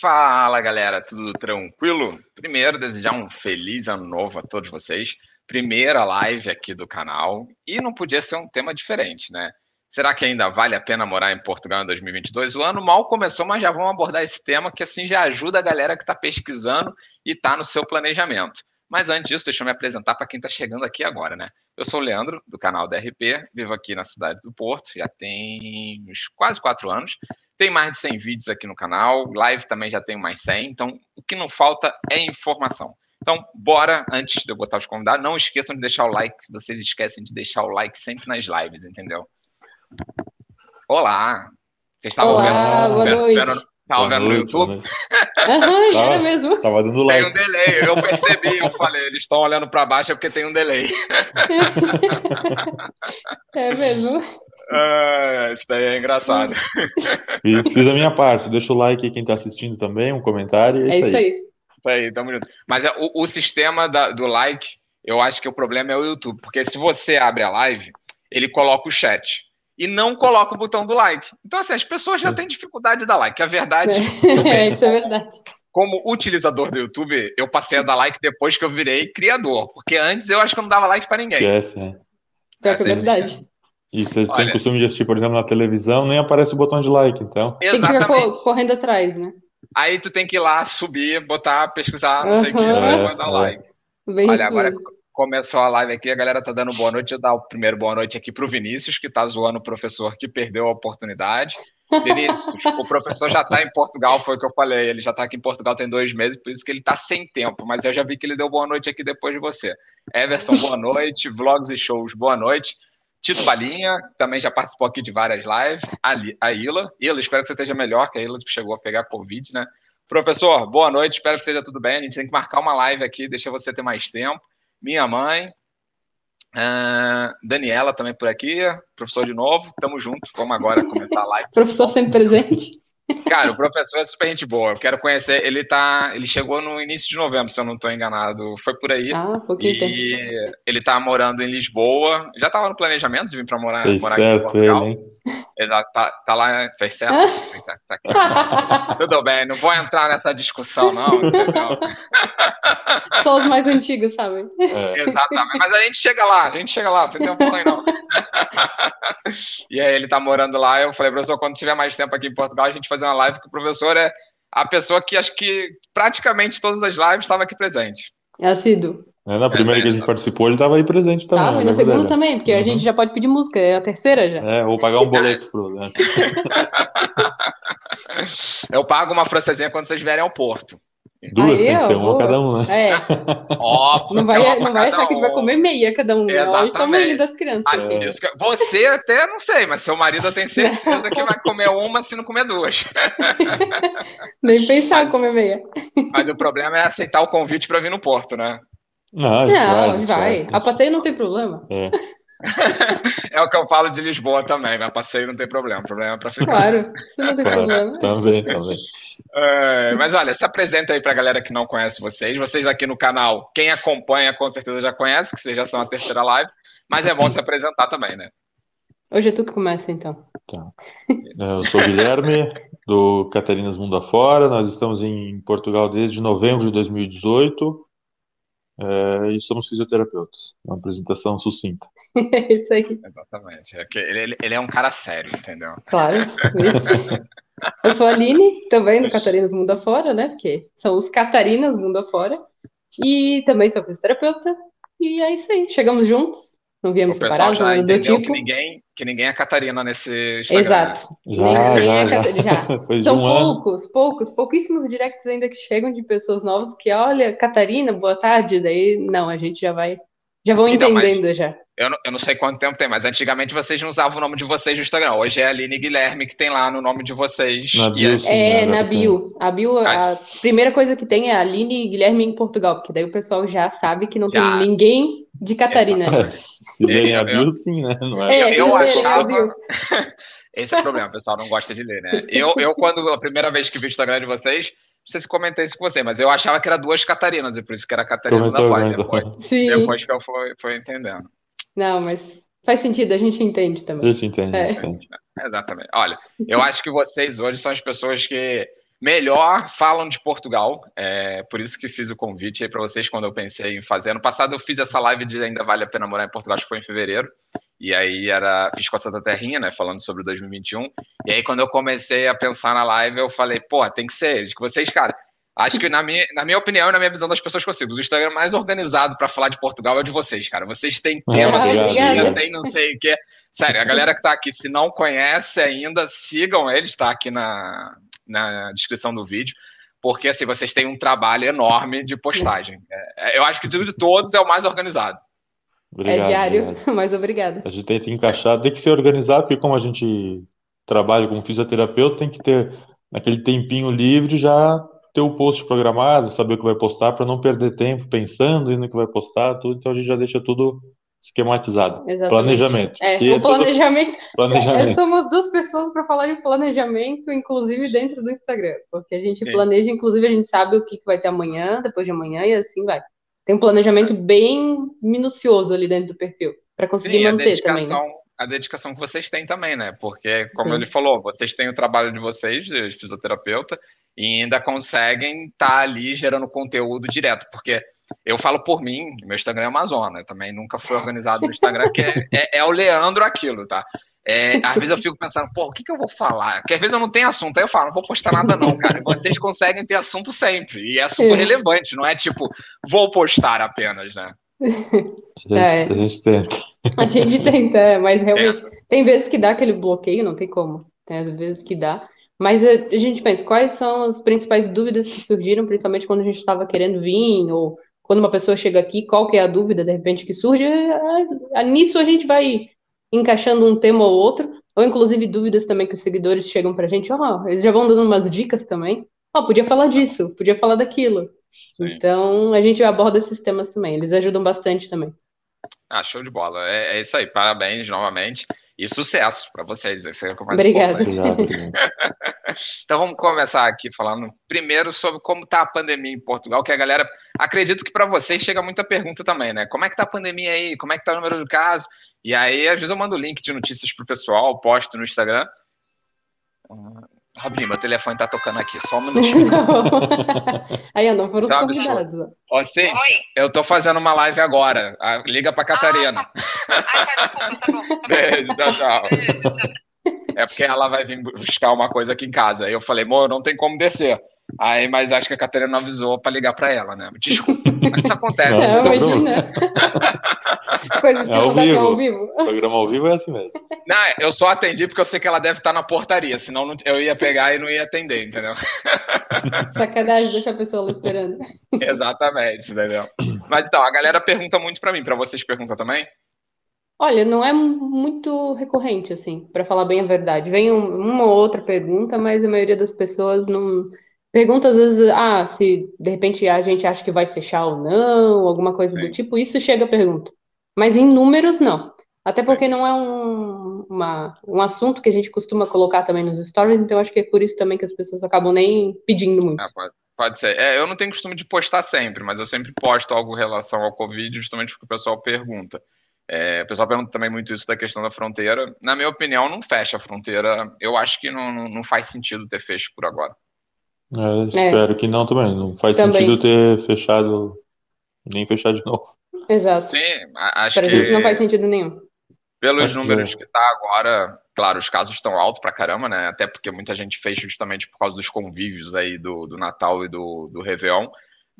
Fala galera, tudo tranquilo? Primeiro, desejar um feliz ano novo a todos vocês. Primeira live aqui do canal e não podia ser um tema diferente, né? Será que ainda vale a pena morar em Portugal em 2022? O ano mal começou, mas já vamos abordar esse tema que assim já ajuda a galera que está pesquisando e está no seu planejamento. Mas antes disso, deixa eu me apresentar para quem está chegando aqui agora, né? Eu sou o Leandro, do canal DRP, vivo aqui na cidade do Porto, já tem uns quase quatro anos. Tem mais de 100 vídeos aqui no canal, live também já tenho mais 100, então o que não falta é informação. Então, bora, antes de eu botar os convidados, não esqueçam de deixar o like, se vocês esquecem de deixar o like sempre nas lives, entendeu? Olá! Vocês estavam Olá, vendo? Boa vendo, noite. Vendo, Tava vendo no YouTube? Aham, uhum, era mesmo. Tava dando like. Tem um delay, eu percebi, eu falei, eles estão olhando para baixo é porque tem um delay. é mesmo. Ah, isso daí é engraçado. Fiz, fiz, a minha parte, deixa o like aí quem está assistindo também, um comentário. É, é isso aí. aí. Isso aí, tamo junto. Mas é, o, o sistema da, do like, eu acho que o problema é o YouTube, porque se você abre a live, ele coloca o chat e não coloca o botão do like. Então, assim, as pessoas já têm dificuldade de dar like. A verdade. É, isso é verdade. Como utilizador do YouTube, eu passei a dar like depois que eu virei criador. Porque antes eu acho que eu não dava like para ninguém. É, sim. É, é verdade. E você Olha, tem costume de assistir, por exemplo, na televisão, nem aparece o botão de like, então. Exatamente. Tem que ficar correndo atrás, né? Aí tu tem que ir lá, subir, botar, pesquisar, não uhum. sei o que, é, dar é. like. Bem Olha, agora começou a live aqui, a galera tá dando boa noite. Eu dar o primeiro boa noite aqui pro Vinícius, que tá zoando o professor que perdeu a oportunidade. Vinícius, o professor já tá em Portugal, foi o que eu falei. Ele já tá aqui em Portugal tem dois meses, por isso que ele tá sem tempo. Mas eu já vi que ele deu boa noite aqui depois de você. Everson, boa noite. Vlogs e shows, boa noite. Tito Balinha, também já participou aqui de várias lives. A Ila. Ila, espero que você esteja melhor, que a Ila chegou a pegar Covid, né? Professor, boa noite, espero que esteja tudo bem. A gente tem que marcar uma live aqui, deixa você ter mais tempo minha mãe, uh, Daniela também por aqui, professor de novo, tamo junto, vamos agora começar a live. professor sempre presente. Cara, o professor é super gente boa. Eu quero conhecer. Ele tá. Ele chegou no início de novembro, se eu não estou enganado. Foi por aí. Ah, pouquinho e tempo. ele tá morando em Lisboa. Já estava no planejamento de vir para morar, Fez morar certo, aqui em Portugal. Ele, ele tá, tá, lá, fez certo? tá, tá Tudo bem, não vou entrar nessa discussão, não. Só os mais antigos, sabem? É. Exatamente. Mas a gente chega lá, a gente chega lá, não tem tempo não. e aí ele tá morando lá. Eu falei, professor, quando tiver mais tempo aqui em Portugal, a gente faz fazer uma live que o professor é a pessoa que acho que praticamente todas as lives estava aqui presente. É assíduo. É, na primeira é, que a gente participou, ele estava aí presente também. Tava, e na segunda também, porque uhum. a gente já pode pedir música, é a terceira já. É, ou pagar um boleto pro. Né? Eu pago uma francesinha quando vocês vierem ao Porto. Duas, tem que ser uma cada um, né? É. Óbvio. Não vai, não vai achar um. que vai comer meia cada um. Né? Hoje tamanho das crianças. É. Você até não sei, mas seu marido tem certeza que vai comer uma se não comer duas. Nem pensar em comer meia. Mas o problema é aceitar o convite para vir no Porto, né? Não, não vai. vai. A passeio não tem problema. É. é o que eu falo de Lisboa também, mas passeio não tem problema, o problema é para ficar. Claro, isso não tem claro, problema. Também, também. É, mas olha, se apresenta aí para a galera que não conhece vocês. Vocês aqui no canal, quem acompanha com certeza já conhece, que vocês já são a terceira live, mas é bom se apresentar também, né? Hoje é tu que começa, então. Tá. Eu sou o Guilherme, do Catarinas Mundo Afora. Nós estamos em Portugal desde novembro de 2018. É, e somos fisioterapeutas. Uma apresentação sucinta. É isso aí. Exatamente. É ele, ele, é um cara sério, entendeu? Claro. Isso. Eu sou a Aline, também do Catarinas Mundo Afora, né? Porque são os Catarinas Mundo Afora. E também sou fisioterapeuta. E é isso aí. Chegamos juntos. Não viemos separados, nada do tipo. Que ninguém, que ninguém é Catarina nesse Instagram. Exato. Já, ninguém já, é Catarina. Já. São um poucos, ano. poucos, pouquíssimos directs ainda que chegam de pessoas novas que, olha, Catarina, boa tarde. Daí, não, a gente já vai. Já vão então, entendendo já. Eu não, eu não sei quanto tempo tem, mas antigamente vocês não usavam o nome de vocês no Instagram. Hoje é a Aline Guilherme que tem lá no nome de vocês. Na bio, sim, é, na bio. A bio, a primeira coisa que tem é a Aline Guilherme em Portugal, porque daí o pessoal já sabe que não já. tem ninguém de Catarina. Lerem a bio, sim, né? Não é? é eu, eu achava... Esse é o problema, o pessoal não gosta de ler, né? Eu, eu quando a primeira vez que vi o Instagram de vocês, sei se comentei isso com você, mas eu achava que era duas Catarinas, e por isso que era Catarina da Fly. Depois, depois que eu fui, fui entendendo. Não, mas faz sentido, a gente entende também. A gente entende. É. Exatamente. Olha, eu acho que vocês hoje são as pessoas que melhor falam de Portugal. É por isso que fiz o convite aí para vocês quando eu pensei em fazer. Ano passado eu fiz essa live de ainda vale a pena morar em Portugal, acho que foi em fevereiro. E aí era fiz com a Santa Terrinha, né, falando sobre 2021. E aí quando eu comecei a pensar na live, eu falei, pô, tem que ser eles, que vocês, cara, Acho que, na minha, na minha opinião e na minha visão das pessoas que eu sigo, o Instagram mais organizado para falar de Portugal é o de vocês, cara. Vocês têm ah, tema, ah, tem não sei o quê. Sério, a galera que está aqui, se não conhece ainda, sigam eles, está aqui na, na descrição do vídeo, porque assim, vocês têm um trabalho enorme de postagem. É, eu acho que de todos é o mais organizado. Obrigado, é diário, obrigado. mas obrigado. A gente tenta encaixar, tem que ser organizado, porque como a gente trabalha como fisioterapeuta, tem que ter naquele tempinho livre já ter o post programado, saber o que vai postar, para não perder tempo pensando no que vai postar, tudo. Então a gente já deixa tudo esquematizado. Exatamente. Planejamento. É, o é planejamento. planejamento. É, somos duas pessoas para falar de planejamento, inclusive dentro do Instagram, porque a gente Sim. planeja, inclusive a gente sabe o que vai ter amanhã, depois de amanhã e assim vai. Tem um planejamento bem minucioso ali dentro do perfil para conseguir Sim, manter também. Né? A dedicação que vocês têm também, né? Porque, como Sim. ele falou, vocês têm o trabalho de vocês, de fisioterapeuta, e ainda conseguem estar tá ali gerando conteúdo direto, porque eu falo por mim, meu Instagram é Amazônia, também nunca fui organizado no Instagram, que é, é, é o Leandro aquilo, tá? É, às vezes eu fico pensando, pô, o que, que eu vou falar? Porque às vezes eu não tenho assunto, aí eu falo, não vou postar nada não, cara. Vocês conseguem ter assunto sempre, e é assunto relevante, não é tipo, vou postar apenas, né? É. A gente tenta. A gente tenta, é, mas realmente, tem vezes que dá aquele bloqueio, não tem como. Tem às vezes que dá. Mas a gente pensa, quais são as principais dúvidas que surgiram, principalmente quando a gente estava querendo vir, ou quando uma pessoa chega aqui, qual que é a dúvida, de repente, que surge? Nisso a gente vai encaixando um tema ou outro, ou inclusive dúvidas também que os seguidores chegam pra gente, ó, oh, eles já vão dando umas dicas também. Ó, oh, podia falar disso, podia falar daquilo. Sim. Então, a gente aborda esses temas também, eles ajudam bastante também. Ah, show de bola. É, é isso aí, parabéns novamente. E sucesso para vocês, isso é o é mais Obrigada. importante. então vamos começar aqui falando primeiro sobre como está a pandemia em Portugal, que a galera, acredito que para vocês chega muita pergunta também, né? Como é que está a pandemia aí? Como é que está o número de casos? E aí, às vezes eu mando o link de notícias pro pessoal, posto no Instagram. Robinho, meu telefone tá tocando aqui, só um minutinho. Aí, não foram os convidados. Ó, gente, Oi. eu tô fazendo uma live agora. Ah, liga pra Catarina. Ah, tá. Ah, tá, desculpa, tá Beijo, tchau, tchau. Beijo, tchau. É porque ela vai vir buscar uma coisa aqui em casa. Aí eu falei, amor, não tem como descer. Aí, mas acho que a Catarina não avisou para ligar para ela, né? Desculpa, mas isso acontece. Não, imagina. Coisas que é ao vivo. ao vivo. O programa ao vivo é assim mesmo. Não, eu só atendi porque eu sei que ela deve estar na portaria, senão eu ia pegar e não ia atender, entendeu? Sacanagem deixar a pessoa lá esperando. Exatamente, entendeu? Mas então, a galera pergunta muito para mim, para vocês pergunta também? Olha, não é muito recorrente, assim, para falar bem a verdade. Vem um, uma ou outra pergunta, mas a maioria das pessoas não Pergunta às vezes, ah, se de repente a gente acha que vai fechar ou não, alguma coisa Sim. do tipo, isso chega a pergunta. Mas em números, não. Até porque não é um, uma, um assunto que a gente costuma colocar também nos stories, então acho que é por isso também que as pessoas acabam nem pedindo muito. Ah, pode, pode, ser. É, eu não tenho costume de postar sempre, mas eu sempre posto algo em relação ao Covid, justamente porque o pessoal pergunta. É, o pessoal pergunta também muito isso da questão da fronteira. Na minha opinião, não fecha a fronteira. Eu acho que não, não, não faz sentido ter fecho por agora. É, espero que não também. Não faz Também. sentido ter fechado, nem fechar de novo. Exato. Sim, acho Pra gente não faz sentido nenhum. pelos Acho que números que tá agora, claro, os casos estão altos pra caramba, né? Até porque muita gente fez justamente por causa dos convívios aí do, do Natal e do, do Réveillon.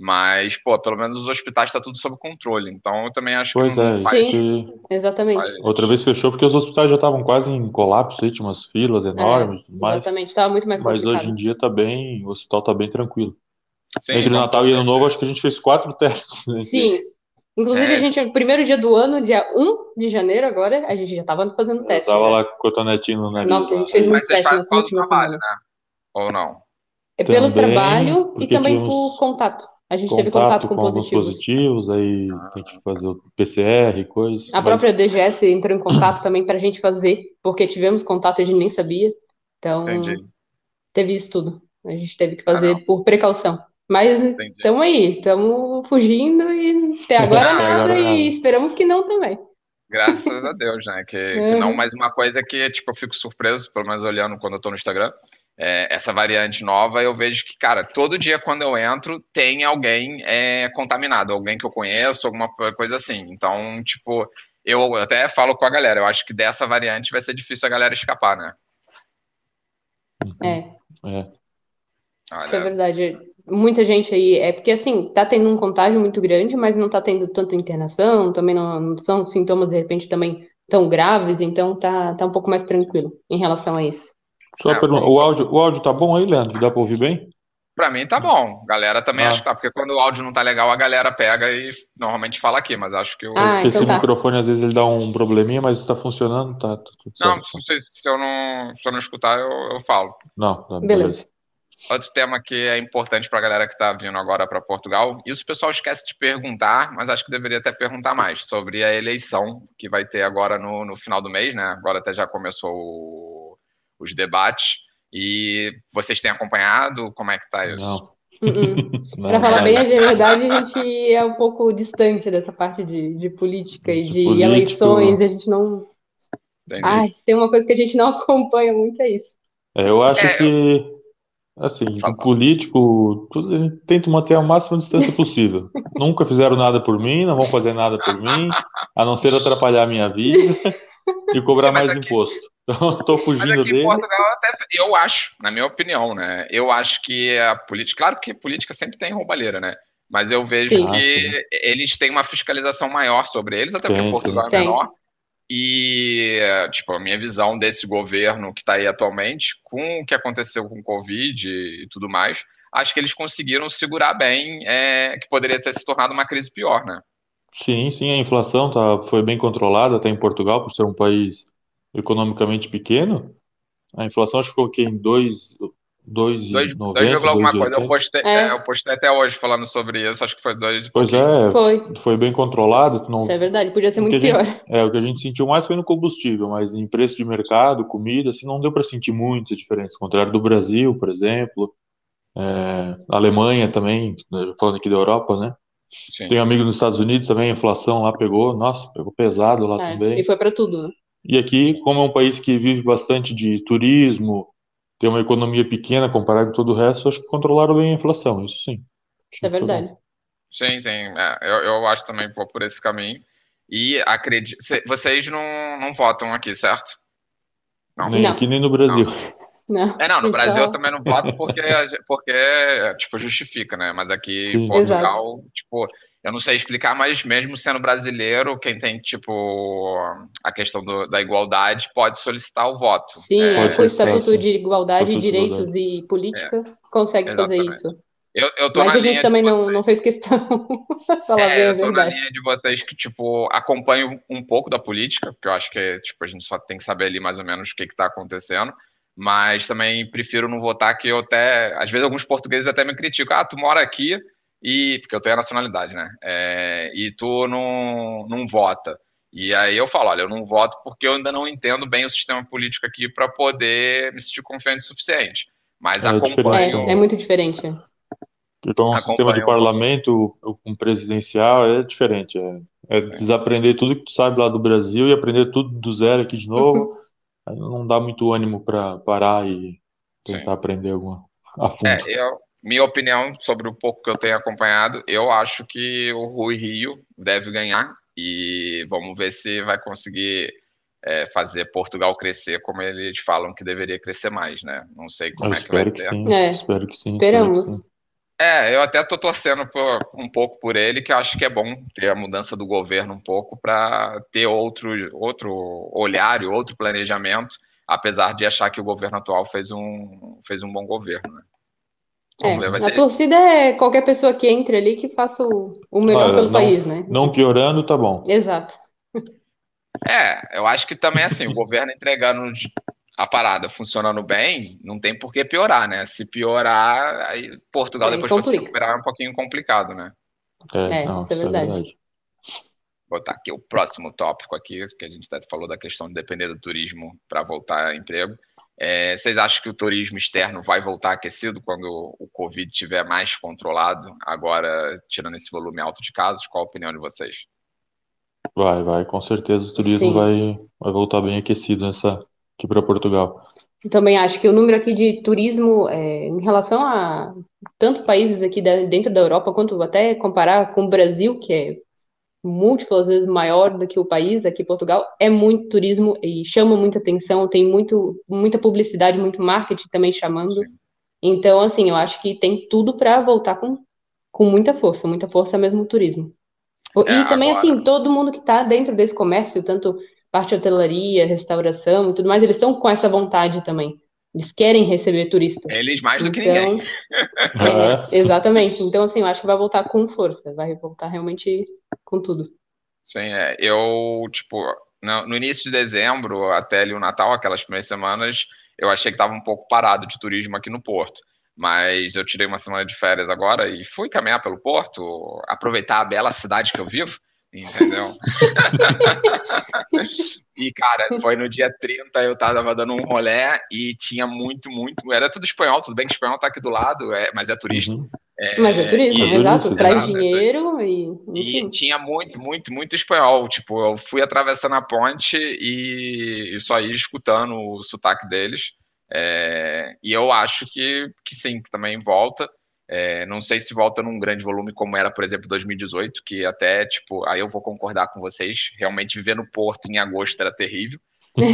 Mas, pô, pelo menos os hospitais está tudo sob controle. Então eu também acho Pois que é, não faz. Sim. Exatamente. faz- outra vez fechou porque os hospitais já estavam quase em colapso, aí tinha umas filas enormes, e tudo mais. Exatamente, estava muito mais Mas hoje complicado. em dia tá bem, o hospital tá bem tranquilo. Sim, Entre então, Natal e Ano Novo, acho que a gente fez quatro testes, né? Sim. Inclusive, a gente, no primeiro dia do ano, dia 1 de janeiro, agora, a gente já estava fazendo Eu teste. tava né? lá com o cotonetinho no nariz. Nossa, a gente fez Mas muitos testes nas últimas trabalho, semanas. né? Ou não? É pelo Também, trabalho e também tínhamos por contato. A gente teve Contato contato com com alguns positivos. positivos, aí tem que fazer o PCR e coisas. A mas- própria DGS entrou em contato também para a gente fazer, porque tivemos contato e a gente nem sabia. Então, Entendi. teve isso tudo. A gente teve que fazer Ah, por precaução. Mas estamos aí, estamos fugindo e até agora nada, agora nada. e esperamos que não também. Graças a Deus, né? Que, que É. não, mas uma coisa que, tipo, eu fico surpreso, pelo menos olhando quando eu tô no Instagram, é, essa variante nova, eu vejo que, cara, todo dia quando eu entro, tem alguém é, contaminado, alguém que eu conheço, alguma coisa assim. Então, tipo, eu até falo com a galera, eu acho que dessa variante vai ser difícil a galera escapar, né? É. é. Isso é verdade. Muita gente aí, é porque assim, tá tendo um contágio muito grande, mas não tá tendo tanta internação, também não, não são sintomas de repente também tão graves, então tá, tá um pouco mais tranquilo em relação a isso. Só é, pergunta, o áudio, o áudio tá bom aí, Leandro? Dá para ouvir bem? Para mim tá bom. Galera também ah. acho que tá, porque quando o áudio não tá legal, a galera pega e normalmente fala aqui, mas acho que o. Ah, então esse tá. microfone às vezes ele dá um probleminha, mas está funcionando, tá tudo certo. Não, se, se, eu não, se eu não escutar, eu, eu falo. Não, tá, beleza. beleza. Outro tema que é importante para a galera que está vindo agora para Portugal, isso o pessoal esquece de perguntar, mas acho que deveria até perguntar mais sobre a eleição que vai ter agora no, no final do mês, né? Agora até já começou o, os debates. E vocês têm acompanhado? Como é que está isso? Não. Uh-uh. Para falar bem a verdade, a gente é um pouco distante dessa parte de, de política e de Político. eleições, a gente não. Entendi. Ah, se tem uma coisa que a gente não acompanha muito, é isso. É, eu acho é, que Assim, Fala. político, tudo, tento manter a máxima distância possível. Nunca fizeram nada por mim, não vão fazer nada por mim, a não ser atrapalhar a minha vida e cobrar mais aqui, imposto. Estou fugindo mas aqui deles. Em Portugal, até, eu acho, na minha opinião, né? Eu acho que a política, claro que política sempre tem roubalheira, né? Mas eu vejo sim. que ah, eles têm uma fiscalização maior sobre eles, até porque Portugal é menor. E, tipo, a minha visão desse governo que está aí atualmente, com o que aconteceu com o Covid e tudo mais, acho que eles conseguiram segurar bem, é, que poderia ter se tornado uma crise pior, né? Sim, sim, a inflação tá, foi bem controlada até em Portugal, por ser um país economicamente pequeno. A inflação acho que ficou aqui em 2, 2,90. alguma coisa. Eu postei, é. é. eu postei até hoje falando sobre isso, acho que foi 2 Pois é, foi. foi bem controlado. Não... Isso é verdade, podia ser muito pior. Gente, é, o que a gente sentiu mais foi no combustível, mas em preço de mercado, comida, assim, não deu para sentir muita diferença. Ao contrário do Brasil, por exemplo, é, Alemanha também, né, falando aqui da Europa, né? Sim. Tem um amigo nos Estados Unidos também, a inflação lá pegou, nossa, pegou pesado lá é, também. E foi para tudo, né? E aqui, como é um país que vive bastante de turismo, tem uma economia pequena comparado com todo o resto, acho que controlaram bem a inflação, isso sim. Isso é verdade. Sim, sim. É, eu, eu acho também vou por esse caminho. E acredito. Vocês não, não votam aqui, certo? Não. Nem não. aqui, nem no Brasil. Não. É, não, no Brasil eu também não voto porque, porque tipo, justifica, né? Mas aqui em Portugal, Exato. tipo, eu não sei explicar, mas mesmo sendo brasileiro, quem tem, tipo, a questão do, da igualdade pode solicitar o voto. Sim, é, o Estatuto de Igualdade, Estatuto Direitos e Política é, consegue fazer isso. Eu, eu tô mas a gente também não, não fez questão, falar é, bem eu tô verdade. na linha de vocês que, tipo, acompanham um pouco da política, porque eu acho que, tipo, a gente só tem que saber ali mais ou menos o que está acontecendo, mas também prefiro não votar, que eu até, às vezes alguns portugueses até me criticam, ah, tu mora aqui, e porque eu tenho a nacionalidade, né? É, e tu não, não vota. E aí eu falo, olha, eu não voto porque eu ainda não entendo bem o sistema político aqui para poder me sentir confiante o suficiente. Mas é acompanho. É, é, muito diferente. Então, o sistema de parlamento com presidencial é diferente. É, é desaprender tudo que tu sabe lá do Brasil e aprender tudo do zero aqui de novo. não dá muito ânimo para parar e tentar Sim. aprender alguma a fundo. É, eu, minha opinião sobre o pouco que eu tenho acompanhado, eu acho que o Rui Rio deve ganhar e vamos ver se vai conseguir é, fazer Portugal crescer como eles falam que deveria crescer mais, né? Não sei como eu é que vai que Sim. É, espero que sim. Esperamos. Que sim. É, eu até tô torcendo por, um pouco por ele, que eu acho que é bom ter a mudança do governo um pouco para ter outro, outro olhar e outro planejamento, apesar de achar que o governo atual fez um, fez um bom governo, né? É, a torcida é qualquer pessoa que entre ali que faça o, o melhor Olha, pelo não, país, né? Não piorando, tá bom. Exato. É, eu acho que também assim, o governo entregando a parada funcionando bem, não tem por que piorar, né? Se piorar, aí Portugal depois para se recuperar é um pouquinho complicado, né? É, é não, isso é verdade. É verdade. Vou botar aqui o próximo tópico aqui, que a gente até falou da questão de depender do turismo para voltar a emprego. É, vocês acham que o turismo externo vai voltar aquecido quando o Covid estiver mais controlado, agora tirando esse volume alto de casos? Qual a opinião de vocês? Vai, vai, com certeza o turismo vai, vai voltar bem aquecido nessa aqui para Portugal. Também acho que o número aqui de turismo, é, em relação a tanto países aqui da- dentro da Europa, quanto até comparar com o Brasil, que é múltiplas vezes maior do que o país, aqui Portugal, é muito turismo e chama muita atenção, tem muito, muita publicidade, muito marketing também chamando. Então, assim, eu acho que tem tudo para voltar com, com muita força, muita força mesmo o turismo. E É, também, agora- assim, todo mundo que está dentro desse comércio, tanto parte de hotelaria, restauração e tudo mais, eles estão com essa vontade também. Eles querem receber turista. Eles mais do que Então, ninguém. É. é, exatamente. Então, assim, eu acho que vai voltar com força, vai voltar realmente com tudo. Sim, é. Eu, tipo, no, no início de dezembro, até ali o Natal, aquelas primeiras semanas, eu achei que estava um pouco parado de turismo aqui no Porto. Mas eu tirei uma semana de férias agora e fui caminhar pelo Porto, aproveitar a bela cidade que eu vivo, entendeu? E, cara, foi no dia 30, eu tava dando um rolé e tinha muito, muito. Era tudo espanhol, tudo bem que espanhol tá aqui do lado, é, mas é turista. Uhum. É, Mas é turismo, e- exato, traz dinheiro e, E enfim. tinha muito, muito, muito espanhol. Tipo, eu fui atravessando a ponte e, e só ia escutando o sotaque deles. É, e eu acho que, que sim, que também volta. É, não sei se volta num grande volume como era, por exemplo, 2018, que até, tipo, aí eu vou concordar com vocês, realmente viver no Porto em agosto era terrível.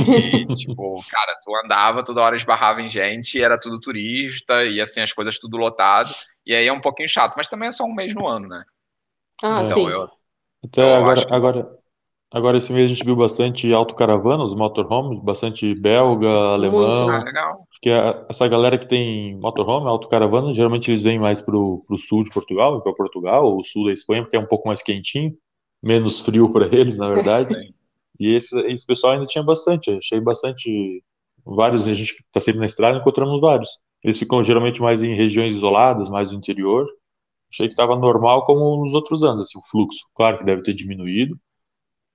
E, tipo, cara, tu andava, toda hora esbarrava em gente, e era tudo turista, e assim, as coisas tudo lotado. E aí é um pouquinho chato, mas também é só um mês no ano, né? Ah, É. sim. Então eu, Até Eu agora, acho agora, agora esse mês a gente viu bastante autocaravana, os motorhomes, bastante belga, alemão, ah, legal. porque a- essa galera que tem motorhome, autocaravana, geralmente eles vêm mais pro, pro sul de Portugal, para Portugal, ou sul da Espanha, porque é um pouco mais quentinho, menos frio para eles, na verdade. E esse, esse pessoal ainda tinha bastante, achei bastante, vários, a gente que tá sempre na estrada, encontramos vários. Eles ficam geralmente mais em regiões isoladas, mais no interior. Achei que estava normal como nos outros anos, assim, o fluxo. Claro que deve ter diminuído,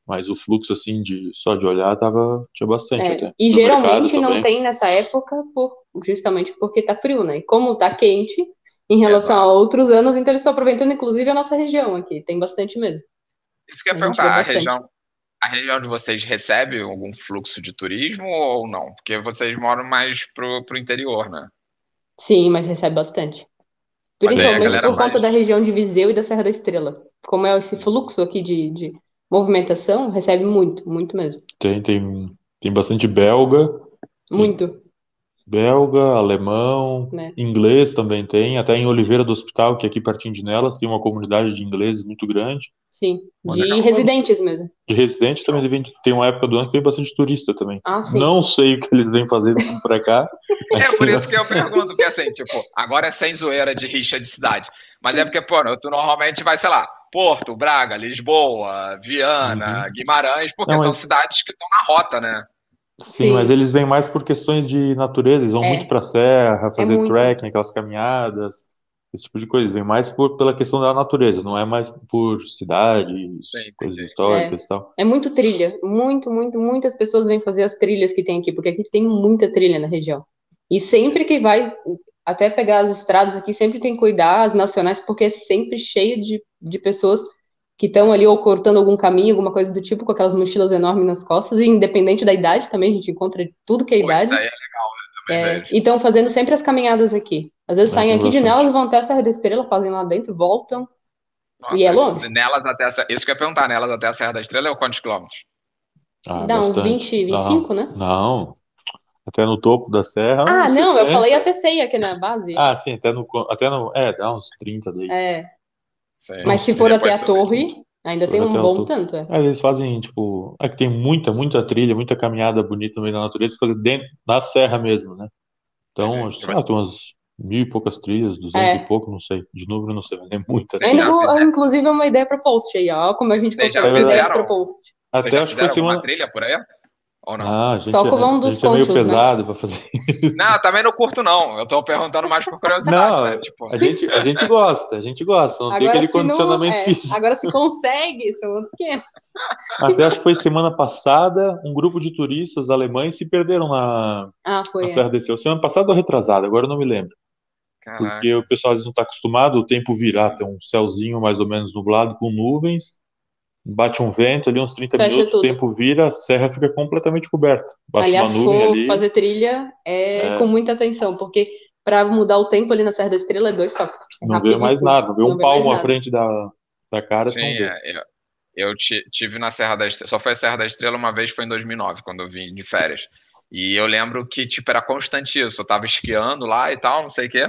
mas o fluxo, assim, de só de olhar, tava, tinha bastante É, até. e No geralmente não também. tem nessa época, por, justamente porque tá frio, né? E como tá quente em relação a outros anos, então eles estão aproveitando, inclusive, a nossa região aqui. Tem bastante mesmo. Isso que eu ia vê perguntar, a região, a região de vocês recebe algum fluxo de turismo ou não? Porque vocês moram mais pro, pro interior, né? Sim, mas recebe bastante. A Principalmente galera por conta mais- da região de Viseu e da Serra da Estrela. Como é esse fluxo aqui de, de movimentação, recebe muito, muito mesmo. Tem, tem, tem bastante belga, Muito. belga, alemão, Né. inglês também tem, até em Oliveira do Hospital, que é aqui pertinho de Nelas, tem uma comunidade de ingleses muito grande. Sim. Mas De legal. residentes mesmo. De residente também vem, tem uma época do ano que tem bastante turista também. Ah, sim. Não sei o que eles vêm fazendo pra cá. É por isso que eu pergunto, porque assim, tipo, agora é sem zoeira de rixa de cidade. Mas é porque, pô, tu normalmente vai, sei lá, Porto, Braga, Lisboa, Viana, Guimarães, porque Não, são mas- cidades que estão na rota, né? Sim, Sim. mas eles vêm mais por questões de natureza, eles vão É. muito pra serra, fazer muito. trekking, aquelas caminhadas, esse tipo de coisa. Eles vêm mais por, pela questão da natureza, não é mais por cidades, Sim, coisas entendi. históricas e tal. É muito trilha, muito, muito, muitas pessoas vêm fazer as trilhas que tem aqui, porque aqui tem muita trilha na região. E sempre que vai, até pegar as estradas aqui, sempre tem que cuidar as nacionais, porque é sempre cheio de, de pessoas que estão ali ou cortando algum caminho, alguma coisa do tipo, com aquelas mochilas enormes nas costas, e independente da idade também, a gente encontra tudo que é Pô, idade. isso é legal, né? É, e estão fazendo sempre as caminhadas aqui. Às vezes É, saem aqui de. Nelas, vão até a Serra da Estrela, fazem lá dentro, voltam. Nossa, E é isso- longe? nelas até essa, isso que eu ia perguntar, nelas até a Serra da Estrela é quantos quilômetros? Ah, Dá uns bastante. 20, 25, não, né? Não, até no topo da serra, Ah, uns não, eu 60. falei até ceia aqui na base. Ah, sim, até no, até no, é, dá uns 30 daí. É, Sim. mas se for depois até a também. torre, ainda tem um bom tanto. É. Mas eles fazem, tipo, é que tem muita, muita trilha, muita caminhada bonita no meio da natureza, fazer dentro, na serra mesmo, né? Então, Uhum. sei lá, tem umas mil e poucas trilhas, duzentos É. e pouco, não sei. De número não sei, mas é muita. Ainda vou, inclusive, é uma ideia para post aí, ó. Como a gente consegue ideias para post. Até acho que foi semana. trilha por aí? Ou não? Ah, a gente, Só com o é, vão a dos gente é meio né? pesado pra fazer isso. Não, também não curto, não. Eu tô perguntando mais por curiosidade, Não, né? Tipo, a gente, a gente gosta, a gente gosta, não tem Agora, aquele se não, condicionamento é, físico. agora se consegue, são outros 500. Até acho que foi semana passada, um grupo de turistas alemães se perderam na, Ah, foi. na é. Serra da Estrela. Semana passada ou retrasada, agora eu não me lembro. caraca. Porque o pessoal às vezes não está acostumado, o tempo virar, tem um céuzinho mais ou menos nublado com nuvens, bate um vento ali, uns 30 Fecha minutos, tudo. o tempo vira, a serra fica completamente coberta. Bate Aliás, uma se nuvem for ali. fazer trilha, é, É. com muita atenção, porque para mudar o tempo ali na Serra da Estrela é dois toques. Não vê mais nada, não vê Não um palmo à frente da, da cara, Sim, é, eu, eu ti- tive na Serra da Estrela, só foi a Serra da Estrela uma vez, foi em 2009, quando eu vim de férias. E eu lembro que, tipo, era constante isso. Eu tava esquiando lá e tal, não sei o quê.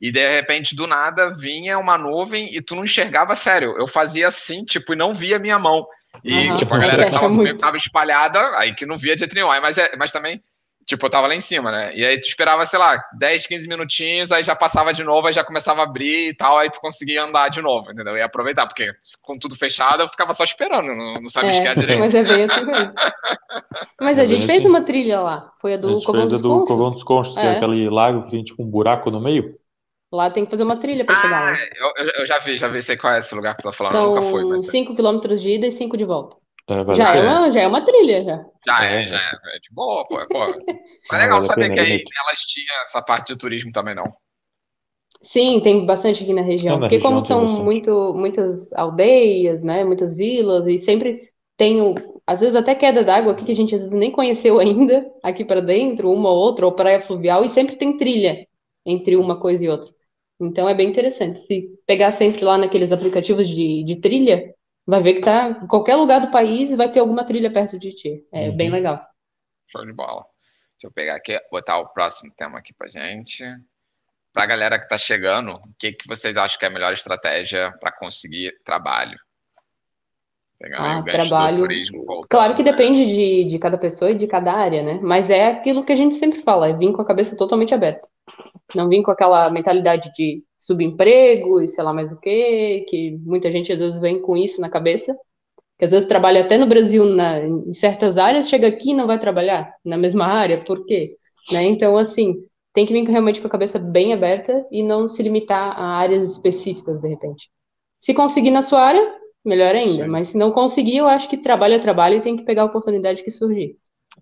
E de repente, do nada, vinha uma nuvem e tu não enxergava sério. Eu fazia assim, tipo, e não via a minha mão. E, Aham, tipo, a galera que tava, muito. tava espalhada, aí que não via de jeito nenhum. Aí, mas, é, mas também, tipo, eu tava lá em cima, né? E aí tu esperava, sei lá, 10, 15 minutinhos, aí já passava de novo, aí já começava a abrir e tal, aí tu conseguia andar de novo, entendeu? E aproveitar, porque com tudo fechado, eu ficava só esperando, não, não sabia É, direito. mas é bem assim mesmo. Mas a É gente fez assim. uma trilha lá. Foi a A do gente Covão fez a dos do Conchos. Covão dos Conchos, que é É. aquele lago que tem tipo um buraco no meio. Lá tem que fazer uma trilha para chegar lá. Eu, eu- eu já vi, já vi, sei qual é esse lugar que você tá falando, eu nunca São mas 5 quilômetros de ida e 5 de volta. É, Já é, uma, já é uma trilha, já. já É, é, já é, é de boa, pô, pô. Mas Ah, legal a saber que aí elas tinham essa parte de turismo também, não. Sim, tem bastante aqui na região. É, na Porque região como são bastante. muito, muitas aldeias, né? Muitas vilas, e sempre tem, o- às vezes até queda d'água aqui que a gente às vezes nem conheceu ainda, aqui para dentro, uma ou outra, ou praia fluvial, e sempre tem trilha entre uma coisa e outra. Então é bem interessante. Se pegar sempre lá naqueles aplicativos de, de trilha, vai ver que tá em qualquer lugar do país vai ter alguma trilha perto de ti. É Uhum. bem legal. Show de bola. Deixa eu pegar aqui, botar o próximo tema aqui pra gente. Pra galera que tá chegando, o que, que vocês acham que é a melhor estratégia para conseguir trabalho? Ah, trabalho. turismo, Claro que né? depende de, de cada pessoa e de cada área, né? Mas é aquilo que a gente sempre fala, é vir com a cabeça totalmente aberta. Não vir com aquela mentalidade de subemprego e sei lá mais o quê, que muita gente às vezes vem com isso na cabeça, que às vezes trabalha até no Brasil na, em certas áreas, chega aqui e não vai trabalhar na mesma área, por quê? Né? Então, assim, tem que vir realmente com a cabeça bem aberta e não se limitar a áreas específicas, de repente. Se conseguir na sua área, melhor ainda, Sim. mas se não conseguir, eu acho que trabalho é trabalho e tem que pegar a oportunidade que surgir.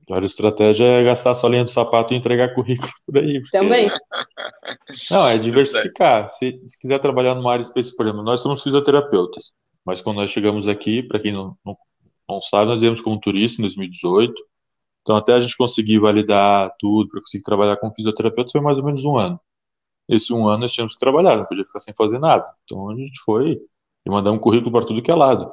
A melhor estratégia é gastar a solinha do sapato e entregar currículo por aí. porque- Também. Não, é diversificar. Se, se quiser trabalhar numa área específica, por exemplo, nós somos fisioterapeutas, mas quando nós chegamos aqui, para quem não, não, não sabe, nós viemos como turista em 2018. Então, até a gente conseguir validar tudo, para conseguir trabalhar como fisioterapeuta, foi mais ou menos um ano. Esse um ano nós tínhamos que trabalhar, não podia ficar sem fazer nada. Então, a gente foi e mandamos currículo para tudo que é lado,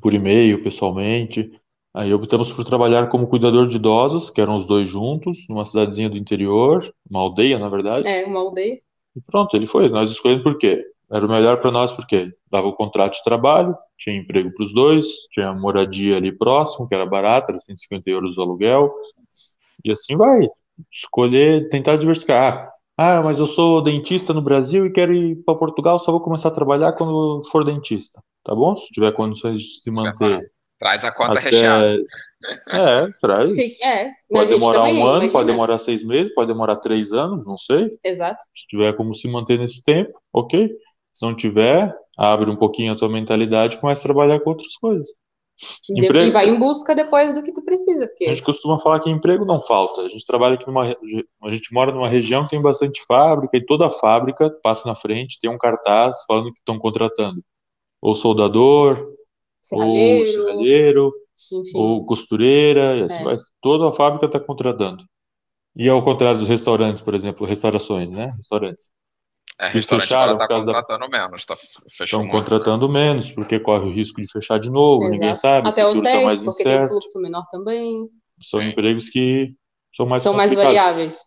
por e-mail, pessoalmente. Aí optamos por trabalhar como cuidador de idosos, que eram os dois juntos, numa cidadezinha do interior, uma aldeia, na verdade. É, uma aldeia. E pronto, ele foi. Nós escolhemos por quê? Era o melhor para nós porque dava o contrato de trabalho, tinha emprego para os dois, tinha moradia ali próximo, que era barata, era 150 euros o aluguel. E assim vai. Escolher, tentar diversificar. Ah, mas eu sou dentista no Brasil e quero ir para Portugal, só vou começar a trabalhar quando for dentista. Tá bom? Se tiver condições de se manter Traz a conta até. recheada. É, traz. Sim, é. A Pode demorar um ano, pode imagina. demorar seis meses, pode demorar três anos, não sei. Exato. Se tiver como se manter nesse tempo, ok. Se não tiver, abre um pouquinho a tua mentalidade e começa a trabalhar com outras coisas. E, Emprego- e vai em busca depois do que tu precisa, A porque gente costuma falar que emprego não falta. A gente trabalha aqui numa. A gente mora numa região que tem bastante fábrica e toda fábrica passa na frente, tem um cartaz falando que estão contratando. Ou soldador, ou serralheiro, serralheiro, enfim. ou costureira, e assim É. vai. Toda a fábrica está contratando. E ao contrário dos restaurantes, por exemplo, restaurações, né? Restaurantes. É, restaurante fecharam tá causa da- contratando menos, tá, fechou Estão contratando menos, porque corre o risco de fechar de novo, ninguém Exato. sabe, o Até está hotéis, mais porque tem incerto. fluxo menor também. São Sim. empregos que são mais São mais variáveis.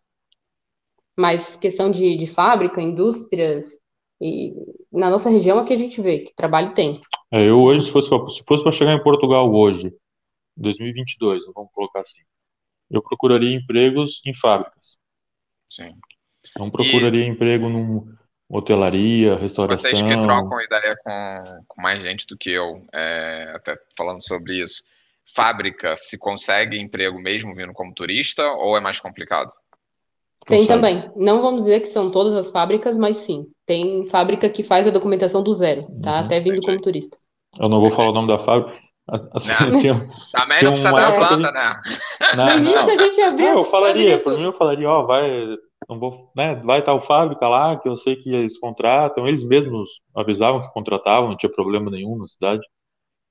Mas questão de, de fábrica, indústrias, e na nossa região é que a gente vê que trabalho tem. É, eu hoje, se fosse pra- se fosse para chegar em Portugal hoje, 2022, vamos colocar assim, eu procuraria empregos em fábricas. Sim. Não procuraria emprego num hotelaria, Vocês que restauração. trocam ideia com, com mais gente do que eu, é, até falando sobre isso. Fábrica, se consegue emprego mesmo vindo como turista ou é mais complicado? Tem Consegue. também. Não vamos dizer que são todas as fábricas, mas sim. Tem fábrica que faz a documentação do zero, tá? Uhum. Até vindo como turista. Eu não vou falar o nome da fábrica. Assim, Não. tinha- Também não precisa dar planta, né? não, No início não. a gente abriu eu falaria, por mim eu falaria, ó, vai, não vou, né, vai tal fábrica lá, que eu sei que eles contratam, eles mesmos avisavam que contratavam, não tinha problema nenhum na cidade.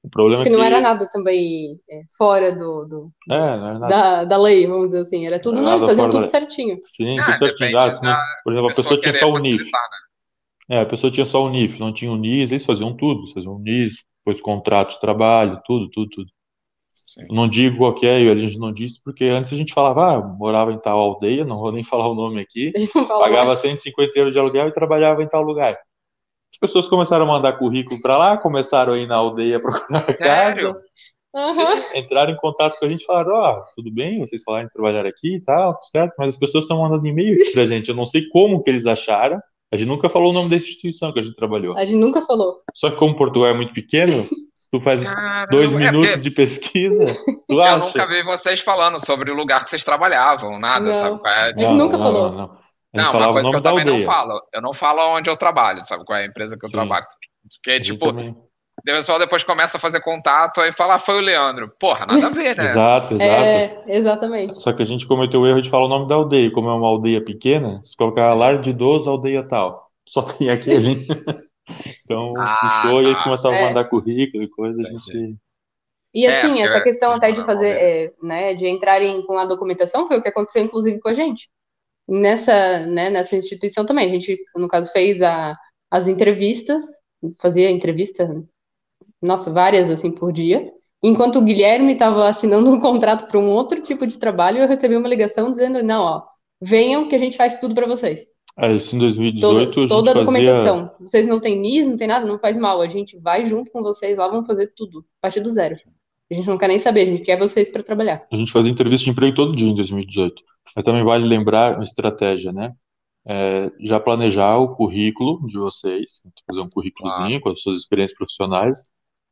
O problema Porque é que não era nada também é, fora do, do- É, não era nada. da, da lei, vamos dizer assim. Era tudo, Não eles nada faziam tudo certinho. Sim, Ah, tudo certinho. Ah, da por exemplo, a pessoa pessoa tinha só o NIF. né? É, a pessoa tinha só o NIF, não tinha o NIS, eles faziam tudo, faziam o NIS, depois contrato de trabalho, tudo, tudo, tudo. Sim. Não digo ok, a gente não disse, porque antes a gente falava, ah, morava em tal aldeia, não vou nem falar o nome aqui, A gente não fala mais. pagava 150 euros de aluguel e trabalhava em tal lugar. As pessoas começaram a mandar currículo para lá, começaram a ir na aldeia procurar Sério? casa, Aham. entraram em contato com a gente e falaram, ó, tudo bem, vocês falaram de trabalhar aqui e tal, tudo certo, mas as pessoas estão mandando e-mail aqui pra gente, eu não sei como que eles acharam, a gente nunca falou o nome da instituição que a gente trabalhou. A gente nunca falou. Só que como Portugal é muito pequeno, se tu faz Caramba, dois é minutos porque de pesquisa, tu Eu acha? nunca vi vocês falando sobre o lugar que vocês trabalhavam, nada, Não. sabe é? A gente nunca falou. Não, A gente Não, uma falava o coisa que nome eu também não aldeia. falo. Eu não falo onde eu trabalho, sabe qual é a empresa que eu Sim. trabalho. Porque, gente tipo, também- o pessoal depois começa a fazer contato aí fala, ah, foi o Leandro. Porra, nada a ver, né? Exato, exato. É, exatamente. Só que a gente cometeu o erro de falar o nome da aldeia. Como é uma aldeia pequena, se colocar lar de idoso, aldeia tal. Só tem aquele. Então, Ah, puxou e eles tá. começaram É. a mandar currículo e coisa, a gente. E É, assim, porque essa questão é até de fazer, é, né, de entrarem com a documentação foi o que aconteceu, inclusive, com a gente. Nessa, né, nessa instituição também. A gente, no caso, fez a, as entrevistas, fazia entrevista, nossa, várias assim por dia. Enquanto o Guilherme estava assinando um contrato para um outro tipo de trabalho, eu recebi uma ligação dizendo: não, ó, venham que a gente faz tudo para vocês. Ah, isso em Toda, 2018 a gente toda a fazia. documentação. Vocês não têm NIS, não tem nada, não faz mal. A gente vai junto com vocês lá, vamos fazer tudo, a partir do zero. A gente não quer nem saber, a gente quer vocês para trabalhar. A gente fazia entrevista de emprego todo dia em 2018. Mas também vale lembrar uma estratégia, né? É, já planejar o currículo de vocês, fazer um currículozinho com as suas experiências profissionais.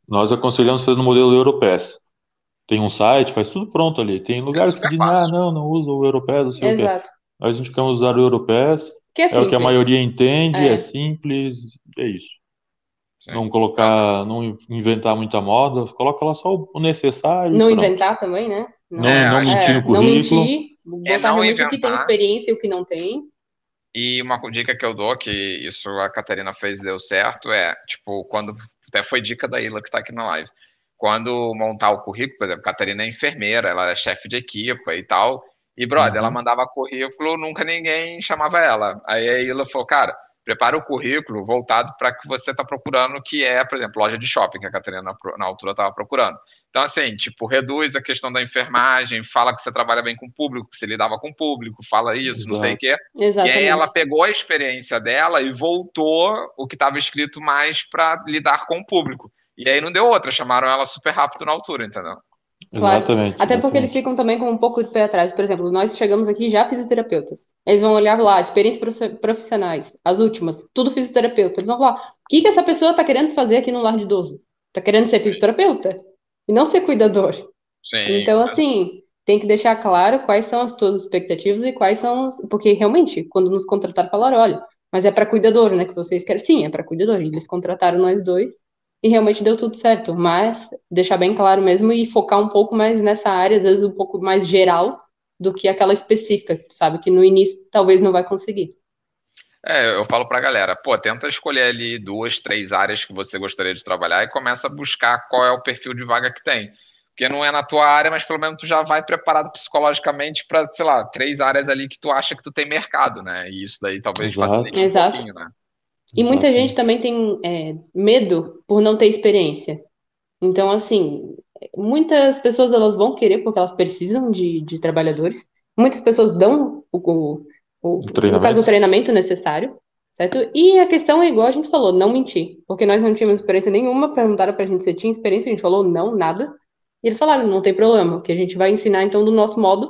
Nós aconselhamos fazer no modelo Europass. Tem um site, faz tudo pronto ali. Tem lugares que dizem, ah, não, não usa o Europass, não sei o quê. Exato. Nós indicamos usar o Europass, Que é é o que a maioria entende, É. é simples, é isso. Não colocar, não inventar muita moda, coloca lá só o necessário Não pronto. inventar também, né? Não, É, não acho mentir no não currículo. mentir, botar É não realmente o que tem experiência e o que não tem. E uma dica que eu dou, que isso a Catarina fez e deu certo, é, tipo, quando. Até foi dica da Ila que está aqui na live. Quando montar o currículo, por exemplo, a Catarina é enfermeira, ela é chefe de equipa e tal. E, brother, Uhum. ela mandava currículo, nunca ninguém chamava ela. Aí a Ila falou, cara, prepara o currículo voltado para que você está procurando, que é, por exemplo, loja de shopping, que a Catarina na, na altura estava procurando. Então, assim, tipo, reduz a questão da enfermagem, fala que você trabalha bem com o público, que você lidava com o público, fala isso, não sei o quê. E Exatamente. aí ela pegou a experiência dela e voltou o que estava escrito mais para lidar com o público. E aí não deu outra, chamaram ela super rápido na altura, entendeu? Claro. Exatamente. Até porque eles ficam também com um pouco de pé atrás. Por exemplo, nós chegamos aqui já fisioterapeutas. Eles vão olhar lá, experiências profissionais, as últimas, tudo fisioterapeuta. Eles vão falar, o que que essa pessoa está querendo fazer aqui no lar de idoso? Está querendo ser fisioterapeuta? E não ser cuidador. Sim. Então, assim, tem que deixar claro quais são as tuas expectativas e quais são os. Porque realmente, quando nos contrataram, falaram: olha, mas é para cuidador, né? Que vocês querem. Sim, é para cuidador. E eles contrataram nós dois e realmente deu tudo certo. Mas deixar bem claro mesmo e focar um pouco mais nessa área, às vezes um pouco mais geral do que aquela específica, sabe que no início talvez não vai conseguir. É, eu falo pra galera, pô, tenta escolher ali duas, três áreas que você gostaria de trabalhar e começa a buscar qual é o perfil de vaga que tem. Porque não é na tua área, mas pelo menos tu já vai preparado psicologicamente para, sei lá, três áreas ali que tu acha que tu tem mercado, né? E isso daí talvez Exato. facilite um Exato. pouquinho, né? E muita gente também tem é, medo por não ter experiência. Então, assim, muitas pessoas elas vão querer porque elas precisam de, de trabalhadores. Muitas pessoas dão o, o, o, no treinamento. caso, o treinamento necessário, certo? E a questão é igual a gente falou, não mentir. Porque nós não tínhamos experiência nenhuma, perguntaram pra gente se tinha experiência, a gente falou não, nada. E eles falaram, não tem problema, que a gente vai ensinar então do nosso modo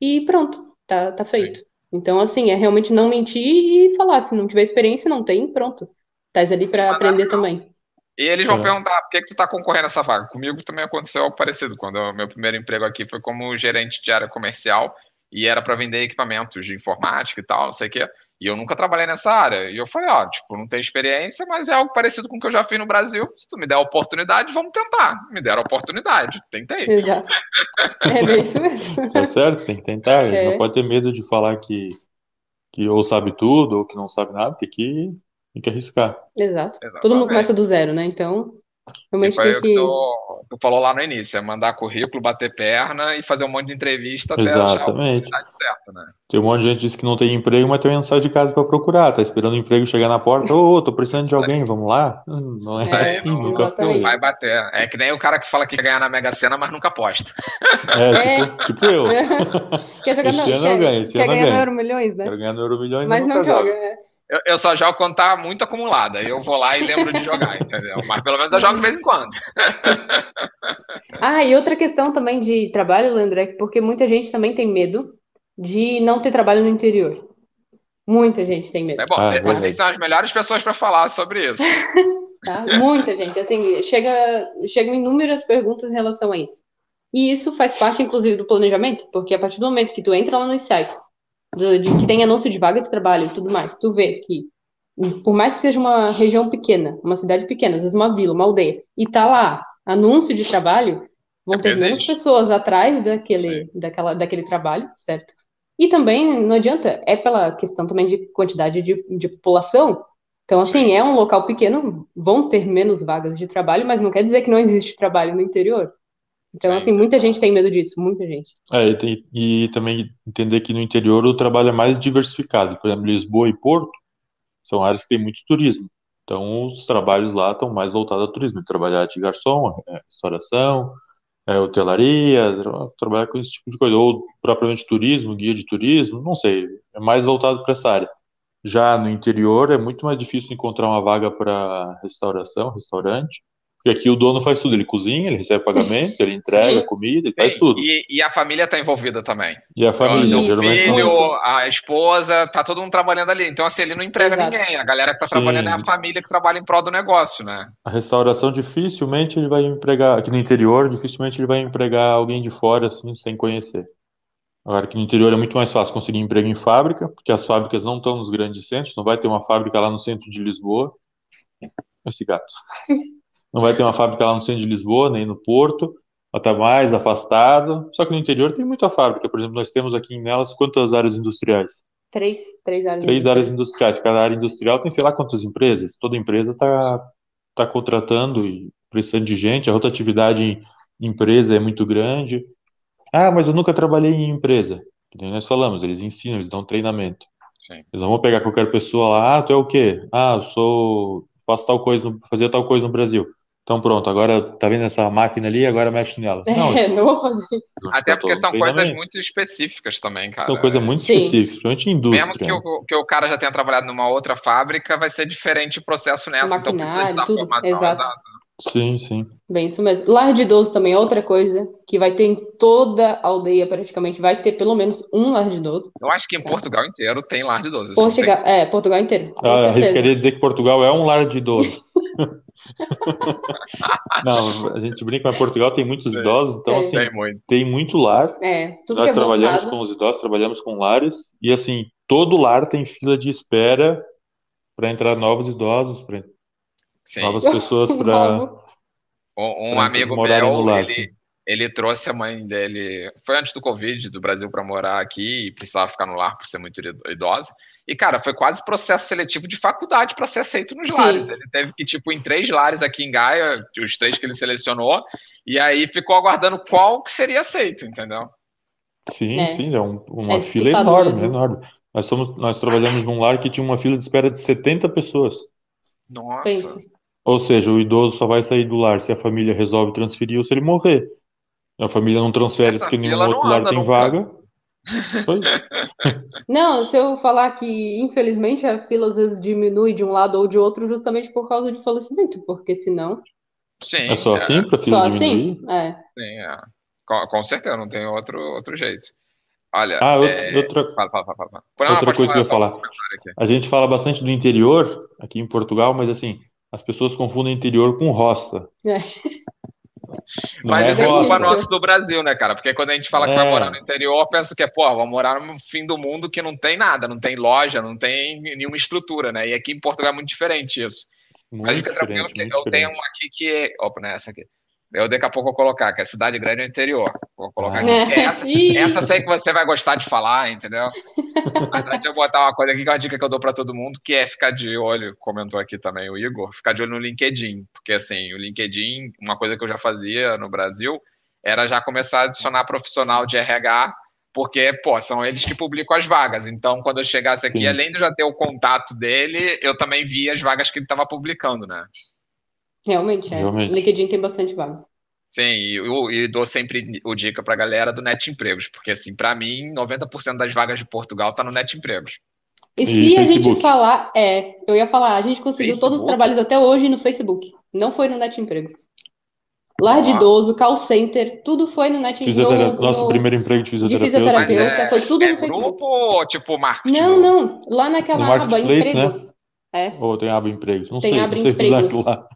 e pronto, tá, tá feito. Então, assim, é realmente não mentir e falar, se não tiver experiência, não tem, pronto. Tás ali pra aprender também. E eles vão É. perguntar por que, que tu tá concorrendo a essa vaga. Comigo também aconteceu algo parecido. Quando o meu primeiro emprego aqui foi como gerente de área comercial e era para vender equipamentos de informática e tal, não sei o quê. E eu nunca trabalhei nessa área. E eu falei, ó, tipo, não tenho experiência, mas é algo parecido com o que eu já fiz no Brasil. Se tu me der a oportunidade, vamos tentar. Me deram a oportunidade. Tentei. Exato. É bem isso mesmo. Tá certo, tem que tentar. É. Não pode ter medo de falar que, que ou sabe tudo ou que não sabe nada, tem que, tem que arriscar. Exato. Todo mundo Exatamente. começa do zero, né? Então, Realmente foi tem o que que. tu, tu falou lá no início, é mandar currículo, bater perna e fazer um monte de entrevista até achar a Exatamente. oportunidade certa, né? Tem um monte de gente que diz que não tem emprego, mas também não sai de casa para procurar. Tá esperando o emprego chegar na porta. Ô, tô precisando de alguém, vamos lá? Hum, Não é, É, assim, nunca exatamente. foi. Vai bater. É que nem o cara que fala que quer ganhar na Mega Sena, mas nunca aposta. É, É. tipo, tipo eu. Quer jogar Esse no, ano eu quer, ganho, esse quer ano eu ganhar no ganho. Euro Milhões, né? Quero ganhar no Euro Milhões, Mas não nunca joga. jogo. é. Eu, eu só jogo quando tá muito acumulada. Eu vou lá e lembro de jogar, entendeu? Mas pelo menos eu jogo de vez em quando. Ah, e outra questão também de trabalho, Leandro, é que porque muita gente também tem medo de não ter trabalho no interior. Muita gente tem medo. É bom, Ah, vocês verdade. são as melhores pessoas para falar sobre isso. tá? Muita gente, assim, chega, chegam inúmeras perguntas em relação a isso. E isso faz parte, inclusive, do planejamento, porque a partir do momento que tu entra lá nos sites, de que tem anúncio de vaga de trabalho e tudo mais, tu vê que, por mais que seja uma região pequena, uma cidade pequena, às vezes uma vila, uma aldeia, e tá lá anúncio de trabalho, vão É ter presente. menos pessoas atrás daquele, daquela, daquele trabalho, certo? E também, não adianta, é pela questão também de quantidade de, de população, então, assim, é um local pequeno, vão ter menos vagas de trabalho, mas não quer dizer que não existe trabalho no interior. Então, Sim, assim, sim. muita gente tem medo disso, muita gente. É, e, tem- e também entender que no interior o trabalho é mais diversificado. Por exemplo, Lisboa e Porto são áreas que têm muito turismo. Então, os trabalhos lá estão mais voltados ao turismo. Trabalhar de garçom, é, restauração, é, hotelaria, tra- trabalhar com esse tipo de coisa. Ou propriamente turismo, guia de turismo, não sei. É mais voltado para essa área. Já no interior é muito mais difícil encontrar uma vaga para restauração, restaurante. Porque aqui o dono faz tudo. Ele cozinha, ele recebe pagamento, ele entrega Sim. comida, ele faz tudo. E, e a família tá envolvida também. E a família, Isso, geralmente não. filho, a esposa, tá todo mundo trabalhando ali. Então, assim, ele não emprega Exato. ninguém. A galera que tá Sim. trabalhando é a família que trabalha em prol do negócio, né? A restauração dificilmente ele vai empregar, aqui no interior, dificilmente ele vai empregar alguém de fora assim, sem conhecer. Agora, aqui no interior é muito mais fácil conseguir emprego em fábrica, porque as fábricas não estão nos grandes centros, não vai ter uma fábrica lá no centro de Lisboa. Esse gato. Não vai ter uma fábrica lá no centro de Lisboa, nem no Porto, ela está mais afastado. Só que no interior tem muita fábrica. Por exemplo, nós temos aqui em Nelas quantas áreas industriais? Três, três áreas. Três áreas industriais. Cada área industrial tem sei lá quantas empresas. Toda empresa está tá contratando e precisando de gente. A rotatividade em empresa é muito grande. Ah, mas eu nunca trabalhei em empresa. Que nós falamos, eles ensinam, eles dão treinamento. Sim. Eles não vão pegar qualquer pessoa lá. Ah, tu é o quê? Ah, eu sou. Faço tal coisa, fazia tal coisa no Brasil. Então pronto, agora tá vendo essa máquina ali, agora mexe nela. Não, É, não vou fazer isso. Até todo porque são coisas muito específicas também, cara. São coisas muito Sim. específicas, principalmente em Mesmo indústria. que o, que o cara já tenha trabalhado numa outra fábrica, vai ser diferente o processo nessa. Então precisa de dar tudo, formação. exato. Sim, sim. Bem, isso mesmo. Lar de idoso também é outra coisa que vai ter em toda a aldeia, praticamente. Vai ter pelo menos um lar de idoso. Eu acho que em Portugal inteiro tem lar de idoso. Não tem- Portugal, é, Portugal inteiro, Ah, arriscaria dizer que Portugal é um lar de idosos. Não, a gente brinca, mas Portugal tem muitos Tem. idosos, então Tem. assim, Tem muito. tem muito lar. É, tudo Nós que é trabalhamos com os idosos, trabalhamos com lares, e assim, todo lar tem fila de espera para entrar novos idosos, para novas pessoas para. Um, um pra amigo meu, lar. ele, ele trouxe a mãe dele. Foi antes do Covid, do Brasil, para morar aqui e precisava ficar no lar por ser muito idosa. E, cara, foi quase processo seletivo de faculdade para ser aceito nos Sim. lares. Ele teve que, tipo, em três lares aqui em Gaia, os três que ele selecionou, e aí ficou aguardando qual que seria aceito, entendeu? Sim, É. sim, é um- uma É fila enorme, mesmo. enorme. Nós somos, nós trabalhamos num lar que tinha uma fila de espera de 70 pessoas. Nossa. Ou seja, o idoso só vai sair do lar se a família resolve transferir ou se ele morrer. A família não transfere Essa porque nenhum outro lar anda tem vaga. Não, se eu falar que, infelizmente, a fila às vezes diminui de um lado ou de outro justamente por causa de falecimento, porque senão, Sim, É só assim para fila só diminuir? assim, é. sim, é. Com, com certeza, não tem outro, outro jeito. Olha, Ah, outra, é... outra, fala, fala, fala, fala. Não, outra coisa que eu ia falar. A gente fala bastante do interior aqui em Portugal, mas assim, as pessoas confundem interior com roça. É. Não Mas é é culpa nossa do Brasil, né, cara? Porque quando a gente fala que vai É. morar no interior, pensa que é, pô, vamos morar no fim do mundo que não tem nada, não tem loja, não tem nenhuma estrutura, né? E aqui em Portugal é muito diferente isso. Mas Muito fica tranquilo que muito eu tenho uma aqui que é. Opa, não é essa aqui. Eu daqui a pouco vou colocar, que é cidade grande é interior. Vou colocar aqui. É. Essa, essa sei que você vai gostar de falar, entendeu? Mas antes de eu botar uma coisa aqui, que é uma dica que eu dou para todo mundo, que é ficar de olho, comentou aqui também o Igor, ficar de olho no LinkedIn. Porque assim, o LinkedIn, uma coisa que eu já fazia no Brasil, era já começar a adicionar profissional de RH, porque, pô, são eles que publicam as vagas. Então, quando eu chegasse aqui, Sim. além de eu já ter o contato dele, eu também via as vagas que ele estava publicando, né? Realmente, é. Realmente. LinkedIn tem bastante vaga. Sim, e eu, e dou sempre o dica pra galera do Net Empregos, porque assim, pra mim, 90% das vagas de Portugal tá no Net Empregos. E E se a gente Facebook? falar, é, eu ia falar, a gente conseguiu todos os Facebook? trabalhos até hoje no Facebook. Não foi no Net Empregos. Lar de idoso, call center, tudo foi no Net Fisiotera... no, Nosso no- primeiro emprego de de fisioterapeuta. fisioterapeuta, Mas é- foi tudo é no Facebook. grupo tipo marketing? Não, não, lá naquela aba né? empregos. É, Ou tem aba empregos? Não Tem sei, aba não sei empregos. lá.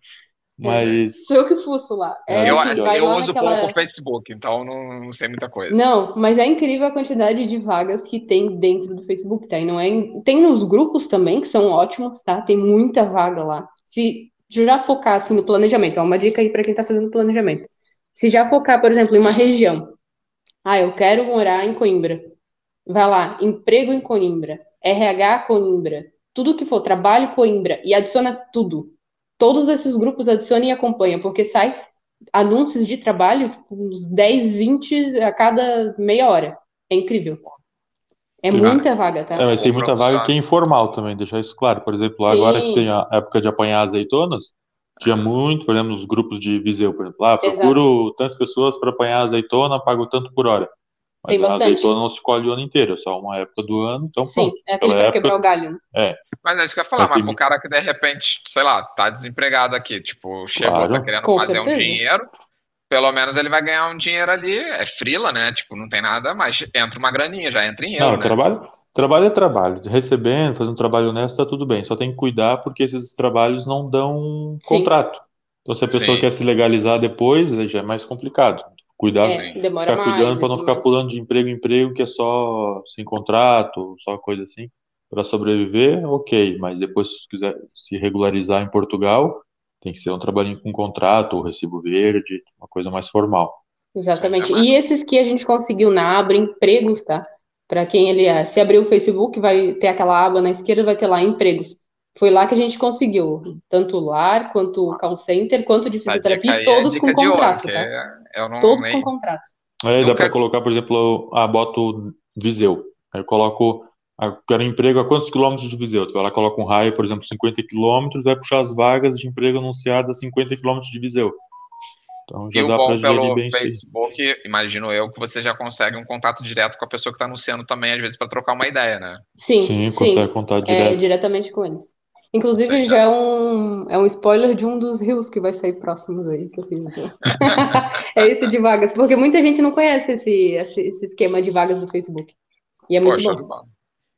Mas sou eu que fuço lá. É, Eu, assim, vai eu lá uso naquela... pouco o Facebook, então não, não sei muita coisa. Não, mas é incrível a quantidade de vagas que tem dentro do Facebook, tá? E não é... Tem nos grupos também, que são ótimos, tá? Tem muita vaga lá. Se já focar, assim, no planejamento, ó, uma dica aí para quem tá fazendo planejamento. Se já focar, por exemplo, em uma região. Ah, eu quero morar em Coimbra. Vai lá, emprego em Coimbra, RH Coimbra, tudo que for, trabalho Coimbra, e adiciona tudo. Todos esses grupos adiciona e acompanha, porque sai anúncios de trabalho, uns 10, 20 a cada meia hora. É incrível. É Sim. muita vaga, tá? É, mas tem muita vaga que é informal também, deixar isso claro. Por exemplo, agora que Sim. tem a época de apanhar azeitonas, tinha muito, por exemplo, nos grupos de Viseu, por exemplo, ah, Exato. procuro tantas pessoas para apanhar azeitona, pago tanto por hora. Mas Tem a bastante. azeitona não se colhe o ano inteiro, é só uma época do ano, então Sim, pronto. é aquele para quebrar o galho. né? Mas é isso que eu ia falar, Mas mas tem muito- cara que de repente, sei lá, tá desempregado aqui, tipo, chegou, Claro. tá querendo Com fazer um certeza. dinheiro, pelo menos ele vai ganhar um dinheiro ali, é frila, né? Tipo, não tem nada, mas entra uma graninha, já entra em euro, Não, né? trabalho, trabalho é trabalho. Recebendo, fazendo um trabalho honesto, tá tudo bem. Só tem que cuidar porque esses trabalhos não dão Sim. contrato. Então, se a pessoa Sim. quer se legalizar depois, já é mais complicado. Cuidar, É, demora ficar mais cuidando para não ficar mais. pulando de emprego em emprego, que é só sem contrato, só coisa assim. Para sobreviver, ok, mas depois, se quiser se regularizar em Portugal, tem que ser um trabalhinho com contrato, ou recibo verde, uma coisa mais formal. Exatamente. E esses que a gente conseguiu na aba empregos, tá? Para quem ele é, se abrir o Facebook, vai ter aquela aba na esquerda, vai ter lá empregos. Foi lá que a gente conseguiu, tanto lar, quanto call center, quanto de fisioterapia, é todos com contrato, tá? Eu não Todos nem- com contrato. Aí dá para colocar, por exemplo, ah, boto Viseu. Aí eu coloco, ah, quero emprego a quantos quilômetros de Viseu? Tu vai lá, coloca um raio, por exemplo, 50 quilômetros, vai puxar as vagas de emprego anunciadas a 50 quilômetros de Viseu. Então E já o dá para gerir pelo bem isso. Facebook, imagino eu, que você já consegue um contato direto com a pessoa que está anunciando também, às vezes, para trocar uma ideia, né? Sim, Sim, sim. consegue contar É, direto. diretamente com eles. Inclusive, Consegue, já é um, é um spoiler de um dos rios que vai sair próximos aí, que eu fiz. É esse de vagas, porque muita gente não conhece esse, esse, esquema de vagas do Facebook. E é muito Poxa, bom. bom.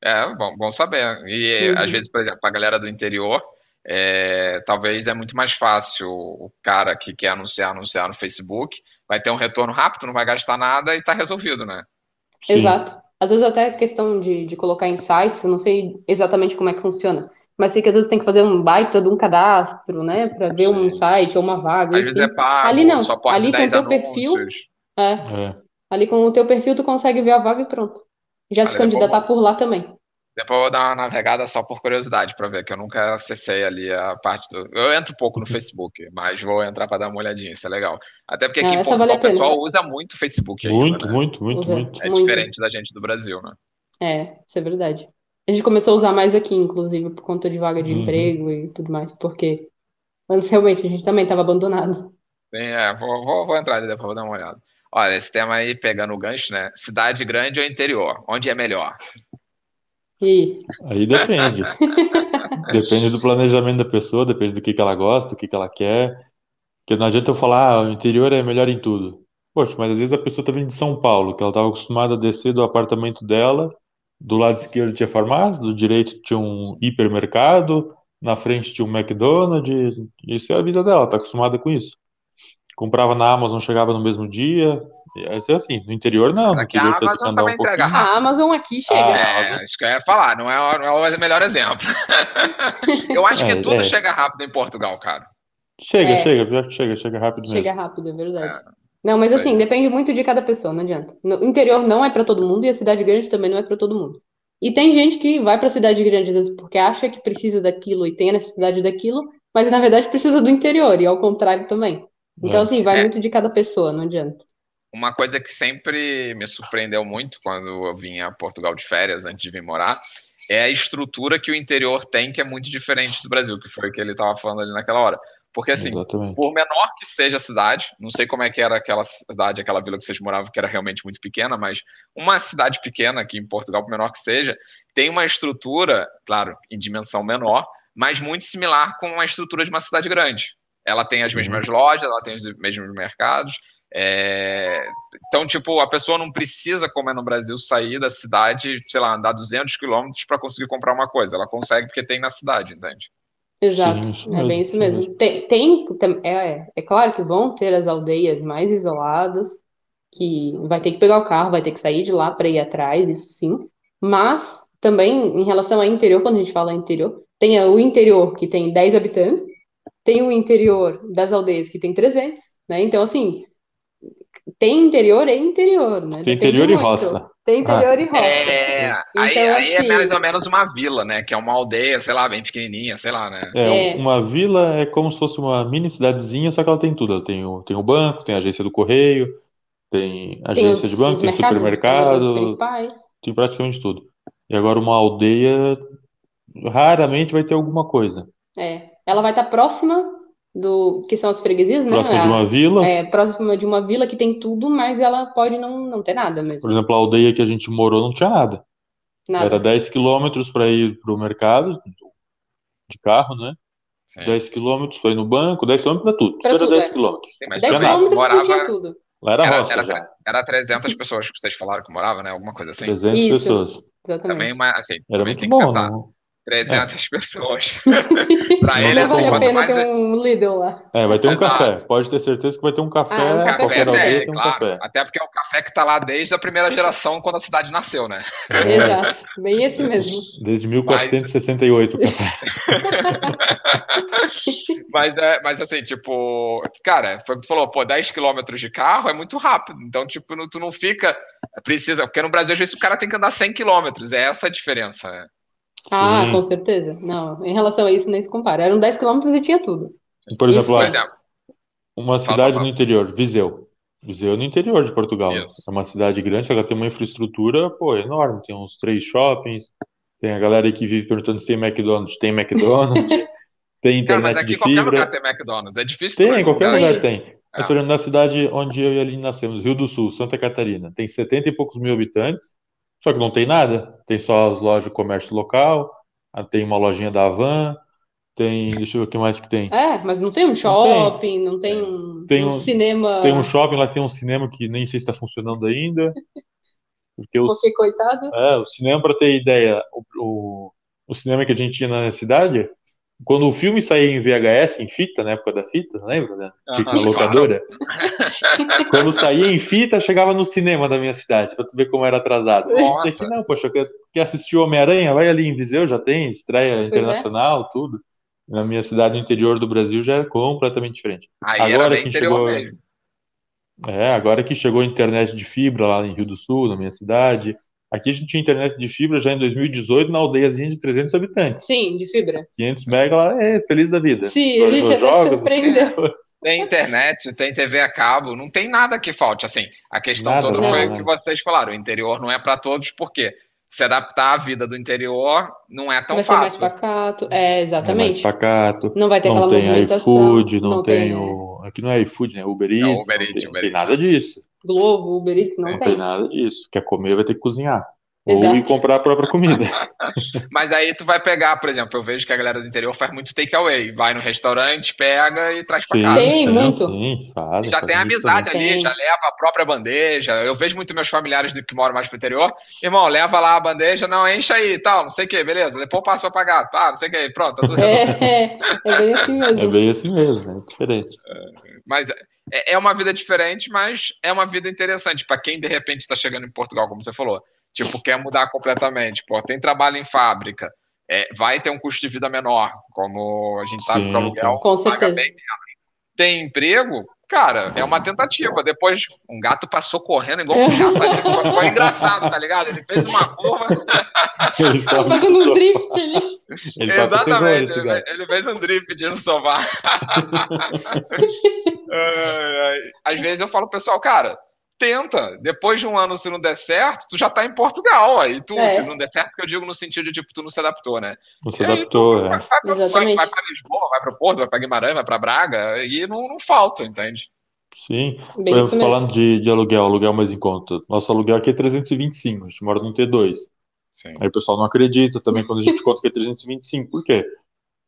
É, bom, bom saber. E Uhum. às vezes, por exemplo, a galera do interior, é, talvez é muito mais fácil o cara que quer anunciar, anunciar no Facebook, vai ter um retorno rápido, não vai gastar nada e tá resolvido, né? Sim. Exato. Às vezes até questão de, de colocar em sites, eu não sei exatamente como é que funciona, mas sei que às vezes tem que fazer um baita de um cadastro, né, para ver um Sim. site ou uma vaga, Às vezes é pago, Ali não, só pode ali com 10 o teu perfil, é, É. ali com o teu perfil tu consegue ver a vaga e pronto. Já se Olha, depois candidatar por lá também. Depois eu vou dar uma navegada só por curiosidade para ver, que eu nunca acessei ali a parte do. Eu entro pouco no Facebook, mas vou entrar para dar uma olhadinha, isso é legal. Até porque aqui Ah, em Portugal vale a o pessoal usa muito o Facebook ainda, Muito, né? muito, muito, Usa muito. É muito. diferente da gente do Brasil, né? É, isso é verdade. A gente começou a usar mais aqui, inclusive, por conta de vaga de Uhum. emprego e tudo mais, porque antes realmente a gente também estava abandonado. Sim, é, vou, vou, vou entrar ali depois, vou dar uma olhada. Olha, esse tema aí, pegando o gancho, né? Cidade grande ou interior? Onde é melhor? E Aí depende. Depende do planejamento da pessoa, depende do que que ela gosta, do que que ela quer. Porque não adianta eu falar, ah, o interior é melhor em tudo. Poxa, mas às vezes a pessoa tá vindo de São Paulo, que ela estava acostumada a descer do apartamento dela, do lado esquerdo tinha farmácia, do direito tinha um hipermercado, na frente tinha um McDonald's, isso é a vida dela, tá acostumada com isso. Comprava na Amazon, chegava no mesmo dia, aí é assim. No interior não, no interior tem que andar um pouquinho. entrega a Amazon aqui chega. Ah, É, acho que eu ia falar, não é, não é o melhor exemplo. Eu acho que É, tudo é. chega rápido em Portugal, cara. Chega, É. chega, pior que chega, chega rápido mesmo. Chega rápido, é verdade. Não, mas assim, depende muito de cada pessoa, não adianta. No interior não é pra todo mundo e a cidade grande também não é pra todo mundo. E tem gente que vai pra cidade grande às vezes porque acha que precisa daquilo e tem a necessidade daquilo, mas na verdade precisa do interior e ao contrário também. Então assim, vai É. muito de cada pessoa, não adianta. Uma coisa que sempre me surpreendeu muito quando eu vinha a Portugal de férias, antes de vir morar, é a estrutura que o interior tem, que é muito diferente do Brasil, que foi o que ele estava falando ali naquela hora. Porque, assim, Exatamente. por menor que seja a cidade, não sei como é que era aquela cidade, aquela vila que vocês moravam, que era realmente muito pequena, mas uma cidade pequena aqui em Portugal, por menor que seja, tem uma estrutura, claro, em dimensão menor, mas muito similar com a estrutura de uma cidade grande. Ela tem as Uhum. mesmas lojas, ela tem os mesmos mercados. é, Então, tipo, a pessoa não precisa, como é no Brasil, sair da cidade, sei lá, andar 200 quilômetros para conseguir comprar uma coisa. Ela consegue porque tem na cidade, entende? Exato, Sim, é bem isso mesmo. Tem, tem tam- é, é claro que vão ter as aldeias mais isoladas, que vai ter que pegar o carro, vai ter que sair de lá para ir atrás, isso sim. Mas também, em relação ao interior, quando a gente fala interior, tem o interior que tem 10 habitantes, tem o interior das aldeias que tem 300, né? Então, assim, tem interior e interior, né? Tem Depende interior e muito. roça. Tem interior e roça. É, aí, Então, aí é assim- mais ou menos uma vila, né? Que é uma aldeia, sei lá, bem pequenininha, sei lá, né? É, É. uma vila é como se fosse uma mini cidadezinha, só que ela tem tudo. Ela tem o, tem o banco, tem a agência do correio, tem Tem agência os, de banco, tem supermercado, principais. tem praticamente tudo. E agora uma aldeia raramente vai ter alguma coisa. É, ela vai estar próxima do que são as freguesias, né? Próximo de A- uma vila, é, próxima de uma vila que tem tudo, mas ela pode não, não ter nada por mesmo. exemplo, a aldeia que a gente morou não tinha nada. Nada. Era 10 quilômetros para ir para o mercado, de carro, né? Sim. 10 quilômetros para ir no banco, 10 quilômetros para tudo. Pra Tudo tudo, era 10 é. quilômetros. Sim, mas 10 tinha nada. quilômetros não Morava- tinha tudo. Lá era Era, roça era, já. era 300 pessoas que vocês falaram que moravam, né? Alguma coisa assim. 300 Isso. pessoas. Exatamente. Também, assim, Era também muito tem bom, que pensar. não? 300 pessoas. pra Não ele, Não vale a pena mais ter um Lidl lá. É, vai ter um Exato. café. Pode ter certeza que vai ter um café. Ah, um café qualquer aldeia é, um claro. café. Até porque é o café que tá lá desde a primeira geração, quando a cidade nasceu, né? É, Exato. Bem esse mesmo. desde 1468 o café. Mas, é, mas assim, tipo, cara, foi o que tu falou, pô, 10 quilômetros de carro é muito rápido. Então, tipo, tu não fica. Precisa, porque no Brasil, às vezes, o cara tem que andar 100 quilômetros. É essa a diferença, né? Ah, Sim. com certeza. Não, em relação a isso, nem se compara. Eram 10 quilômetros e tinha tudo. Por exemplo, uma cidade no interior, Viseu. Viseu é no interior de Portugal. Isso. É uma cidade grande, ela tem uma infraestrutura, pô, enorme. Tem uns três shoppings. Tem a galera que vive perguntando se tem McDonald's. Tem McDonald's. Tem cara, mas internet aqui de qualquer fibra. lugar tem McDonald's. É difícil Tem, em qualquer lugar. Lugar tem. Mas, É. por exemplo, na cidade onde eu e a Aline nascemos, Rio do Sul, Santa Catarina, tem 70 e poucos mil habitantes, só que não tem nada. Tem só as lojas de comércio local, ah, tem uma lojinha da Havan, tem. Deixa eu ver o que mais que tem. É, mas não tem um shopping, não tem um, Tem um um- cinema. Tem um shopping lá tem um cinema que nem sei se está funcionando ainda. Porque o, Porque, coitado. é, o cinema, para ter ideia, o, o, o cinema que a gente tinha na cidade, quando o filme saía em VHS, em fita, na época da fita, lembra? Né? Na Aham, locadora. Quando saía em fita, chegava no cinema da minha cidade, pra tu ver como era atrasado. Nossa. Aqui não, poxa, quer, quer assistir Homem-Aranha? Vai ali em Viseu, já tem estreia é. internacional, tudo. Na minha cidade, no interior do Brasil, já é completamente diferente. Aí Agora que chegou- mesmo. É, agora que chegou a internet de fibra lá em Rio do Sul, na minha cidade. Aqui a gente tinha internet de fibra já em 2018 na aldeiazinha de 300 habitantes. Sim, de fibra. 500 mega lá, é feliz da vida. Sim, a gente até jogos, surpreendeu. Tem internet, tem TV a cabo, não tem nada que falte. Assim, a questão Nada, toda nada, foi o que vocês falaram. O interior não é para todos, porque se adaptar à vida do interior não é tão Vai ser mais fácil. pacato. É, É mais exatamente. pacato. Não vai ter Não aquela tem movimentação. iFood, não, não tem tem, o. Aqui não é iFood, né? Uber Eats. Não, Uber não Eats, tem, Uber tem Eats. nada disso. Globo, Uber Eats, não Não tem. tem nada disso. Quer comer, vai ter que cozinhar. Ou ir comprar a própria comida. Mas aí tu vai pegar, por exemplo, eu vejo que a galera do interior faz muito takeaway. Vai no restaurante, pega e traz pra Sim, casa. Tem sim, muito. Sim, fazem, Já tem amizade também. ali, Tem. já leva a própria bandeja. Eu vejo muito meus familiares do- que moram mais pro interior. Irmão, leva lá a bandeja, não, enche aí tal, não sei o que, beleza. Depois eu passo pra pagar. Tá, não sei o que, pronto, tá tudo resolvido. É, é bem assim É mesmo. bem assim mesmo, é diferente. Mas é, é uma vida diferente, mas é uma vida interessante para quem de repente está chegando em Portugal, como você falou. Tipo, quer mudar completamente. Pô, tem trabalho em fábrica, é, vai ter um custo de vida menor, como a gente sabe Sim, que o aluguel Com paga certeza. bem menos. tem emprego, cara, é uma tentativa. Depois, um gato passou correndo igual um jato ali. Foi engraçado, tá ligado? Ele fez uma curva. Ele Tá sabe fazendo um só- drift ali. ele Exatamente. Ele, ele fez um drift no sofá. Às vezes eu falo pro pessoal, cara, tenta. Depois de um ano, se não der certo, tu já tá em Portugal. Aí tu, É. se não der certo, que eu digo no sentido de, tipo, tu não se adaptou, né? Você E aí, adaptou, tu é. vai, vai, pra- vai, vai pra Lisboa, vai pro Porto, vai pra Guimarães, vai pra Braga, e não, não falta, entende? Sim. Exemplo, falando de, de aluguel, aluguel mais em conta. Nosso aluguel aqui é 325, a gente mora num T2. Sim. Aí o pessoal não acredita também quando a gente conta que é 325. Por quê?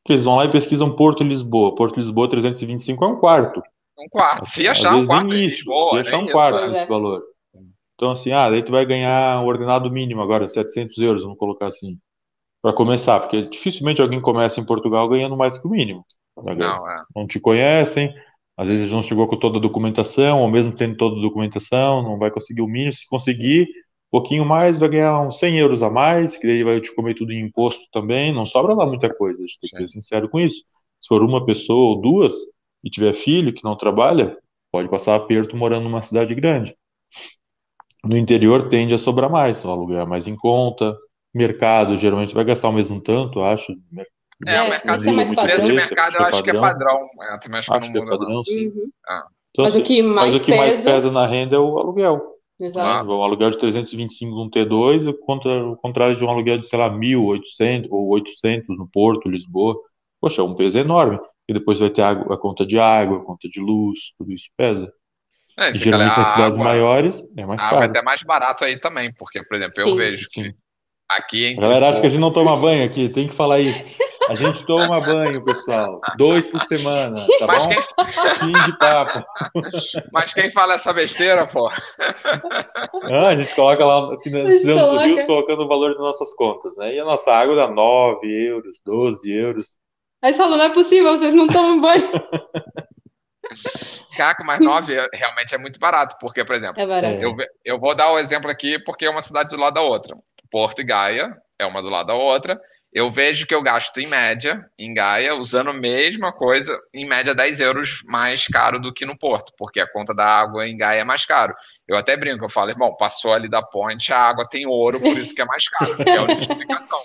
Porque eles vão lá e pesquisam Porto e Lisboa. Porto e Lisboa 325 é um quarto. Um quarto. Se Às achar um vezes quarto isso. Lisboa, Se achar um quarto nesse é. valor. Então, assim, ah, daí tu vai ganhar um ordenado mínimo agora, 700 euros, vamos colocar assim. Para começar, porque dificilmente alguém começa em Portugal ganhando mais que o mínimo. Não, é. não te conhecem, às vezes não chegou com toda a documentação, ou mesmo tendo toda a documentação, não vai conseguir o mínimo. Se conseguir um pouquinho mais, vai ganhar uns 100 euros a mais, que daí vai te comer tudo em imposto também, não sobra lá muita coisa, a gente tem que ser sincero com isso. Se for uma pessoa ou duas e tiver filho que não trabalha, pode passar aperto morando numa cidade grande. No interior tende a sobrar mais, o aluguel é mais em conta, mercado geralmente vai gastar o mesmo tanto, acho. É, É, o mercado isso é mais o padrão. mercado eu acho que é padrão. padrão. É, acho que Acho é não. padrão. Uhum. Então, Mas assim, o que mais mas o que mais pesa. pesa na renda é o aluguel. Exato. Um aluguel de 325 num T2, contra o contrário de um aluguel de, sei lá, 1.800 ou 800 no Porto, Lisboa. Poxa, é um peso enorme. E depois vai ter a, a conta de água, a conta de luz, tudo isso pesa. É, E geralmente a cidades água- maiores é mais a água é caro. até mais barato aí também, porque, por exemplo, eu Sim. vejo Sim. que aqui A entre galera acha que a gente não toma banho aqui, tem que falar isso. A gente toma banho, pessoal. Dois por semana, tá Mas bom? quem, Fim de papo. mas quem fala essa besteira, pô? Ah, a gente coloca lá, A fizemos coloca. reviews colocando o valor das nossas contas, né? E a nossa água dá 9 euros, 12 euros. Aí você falou, não é possível, vocês não tomam banho. Caco, mas 9 realmente é muito barato, porque, por exemplo, É. É. eu, eu vou dar o exemplo aqui porque é uma cidade do lado da outra. Porto e Gaia é uma do lado da outra. Eu vejo que eu gasto em média, em Gaia, usando a mesma coisa, em média 10 euros mais caro do que no Porto, porque a conta da água em Gaia é mais caro. Eu até brinco, eu falo, irmão, passou ali da ponte, a água tem ouro, por isso que é mais caro. É a explicação.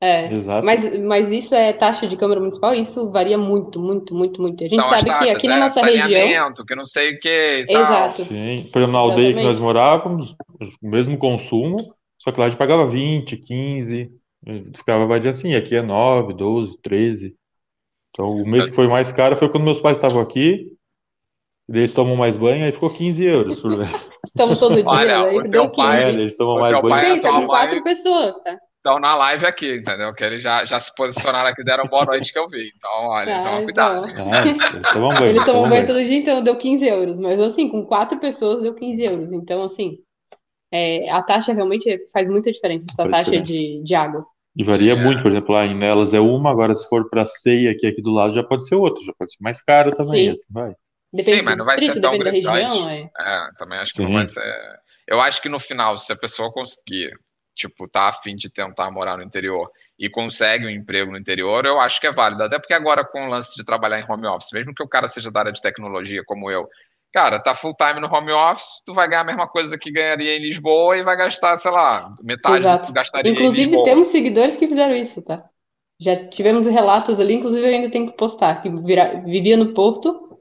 É. Exato. Mas, mas isso é taxa de Câmara Municipal? Isso varia muito, muito, muito, muito. A gente São as sabe que taxas, aqui na é, nossa região. que não sei o que. Exato. Sim, por exemplo, na aldeia que Exatamente. nós morávamos, o mesmo consumo, só que lá a gente pagava 20, 15, eh, ficava variando assim, aqui é 9, 12, 13. Então, o mês que foi mais caro foi quando meus pais estavam aqui, e eles tomam mais banho, aí ficou 15 euros por mês. Estamos todo dia, Olha, aí o deu teu pai- 15. É, eles tomam mais banho. é Pensa, com mãe- quatro pessoas, tá? Estão na live aqui, entendeu? Que eles já, já se posicionaram aqui, deram boa noite que eu vi. Então, olha, Ah, toma cuidado. então. Ah, eles, tomam banho, todo dia, então deu 15 euros. Mas assim, com quatro pessoas deu 15 euros. Então, assim, é, a taxa realmente faz muita diferença, essa taxa diferença. de, de água. E varia é. muito, por exemplo, lá em Nelas é uma, agora se for para ceia aqui, aqui do lado, já pode ser outra, já pode ser mais caro também, Sim. assim vai. Depende Sim, mas não vai ser distrito, tão depende da região. É. É, também acho que Sim. não vai ser. Eu acho que no final, se a pessoa conseguir, tipo, tá afim de tentar morar no interior e consegue um emprego no interior, eu acho que é válido. Até porque agora, com o lance de trabalhar em home office, mesmo que o cara seja da área de tecnologia como eu, cara, tá full time no home office, tu vai ganhar a mesma coisa que ganharia em Lisboa e vai gastar, sei lá, metade do que Exato. tu gastaria em Inclusive, Lisboa. temos seguidores que fizeram isso, tá? Já tivemos relatos ali, inclusive eu ainda tenho que postar, que vira- vivia no Porto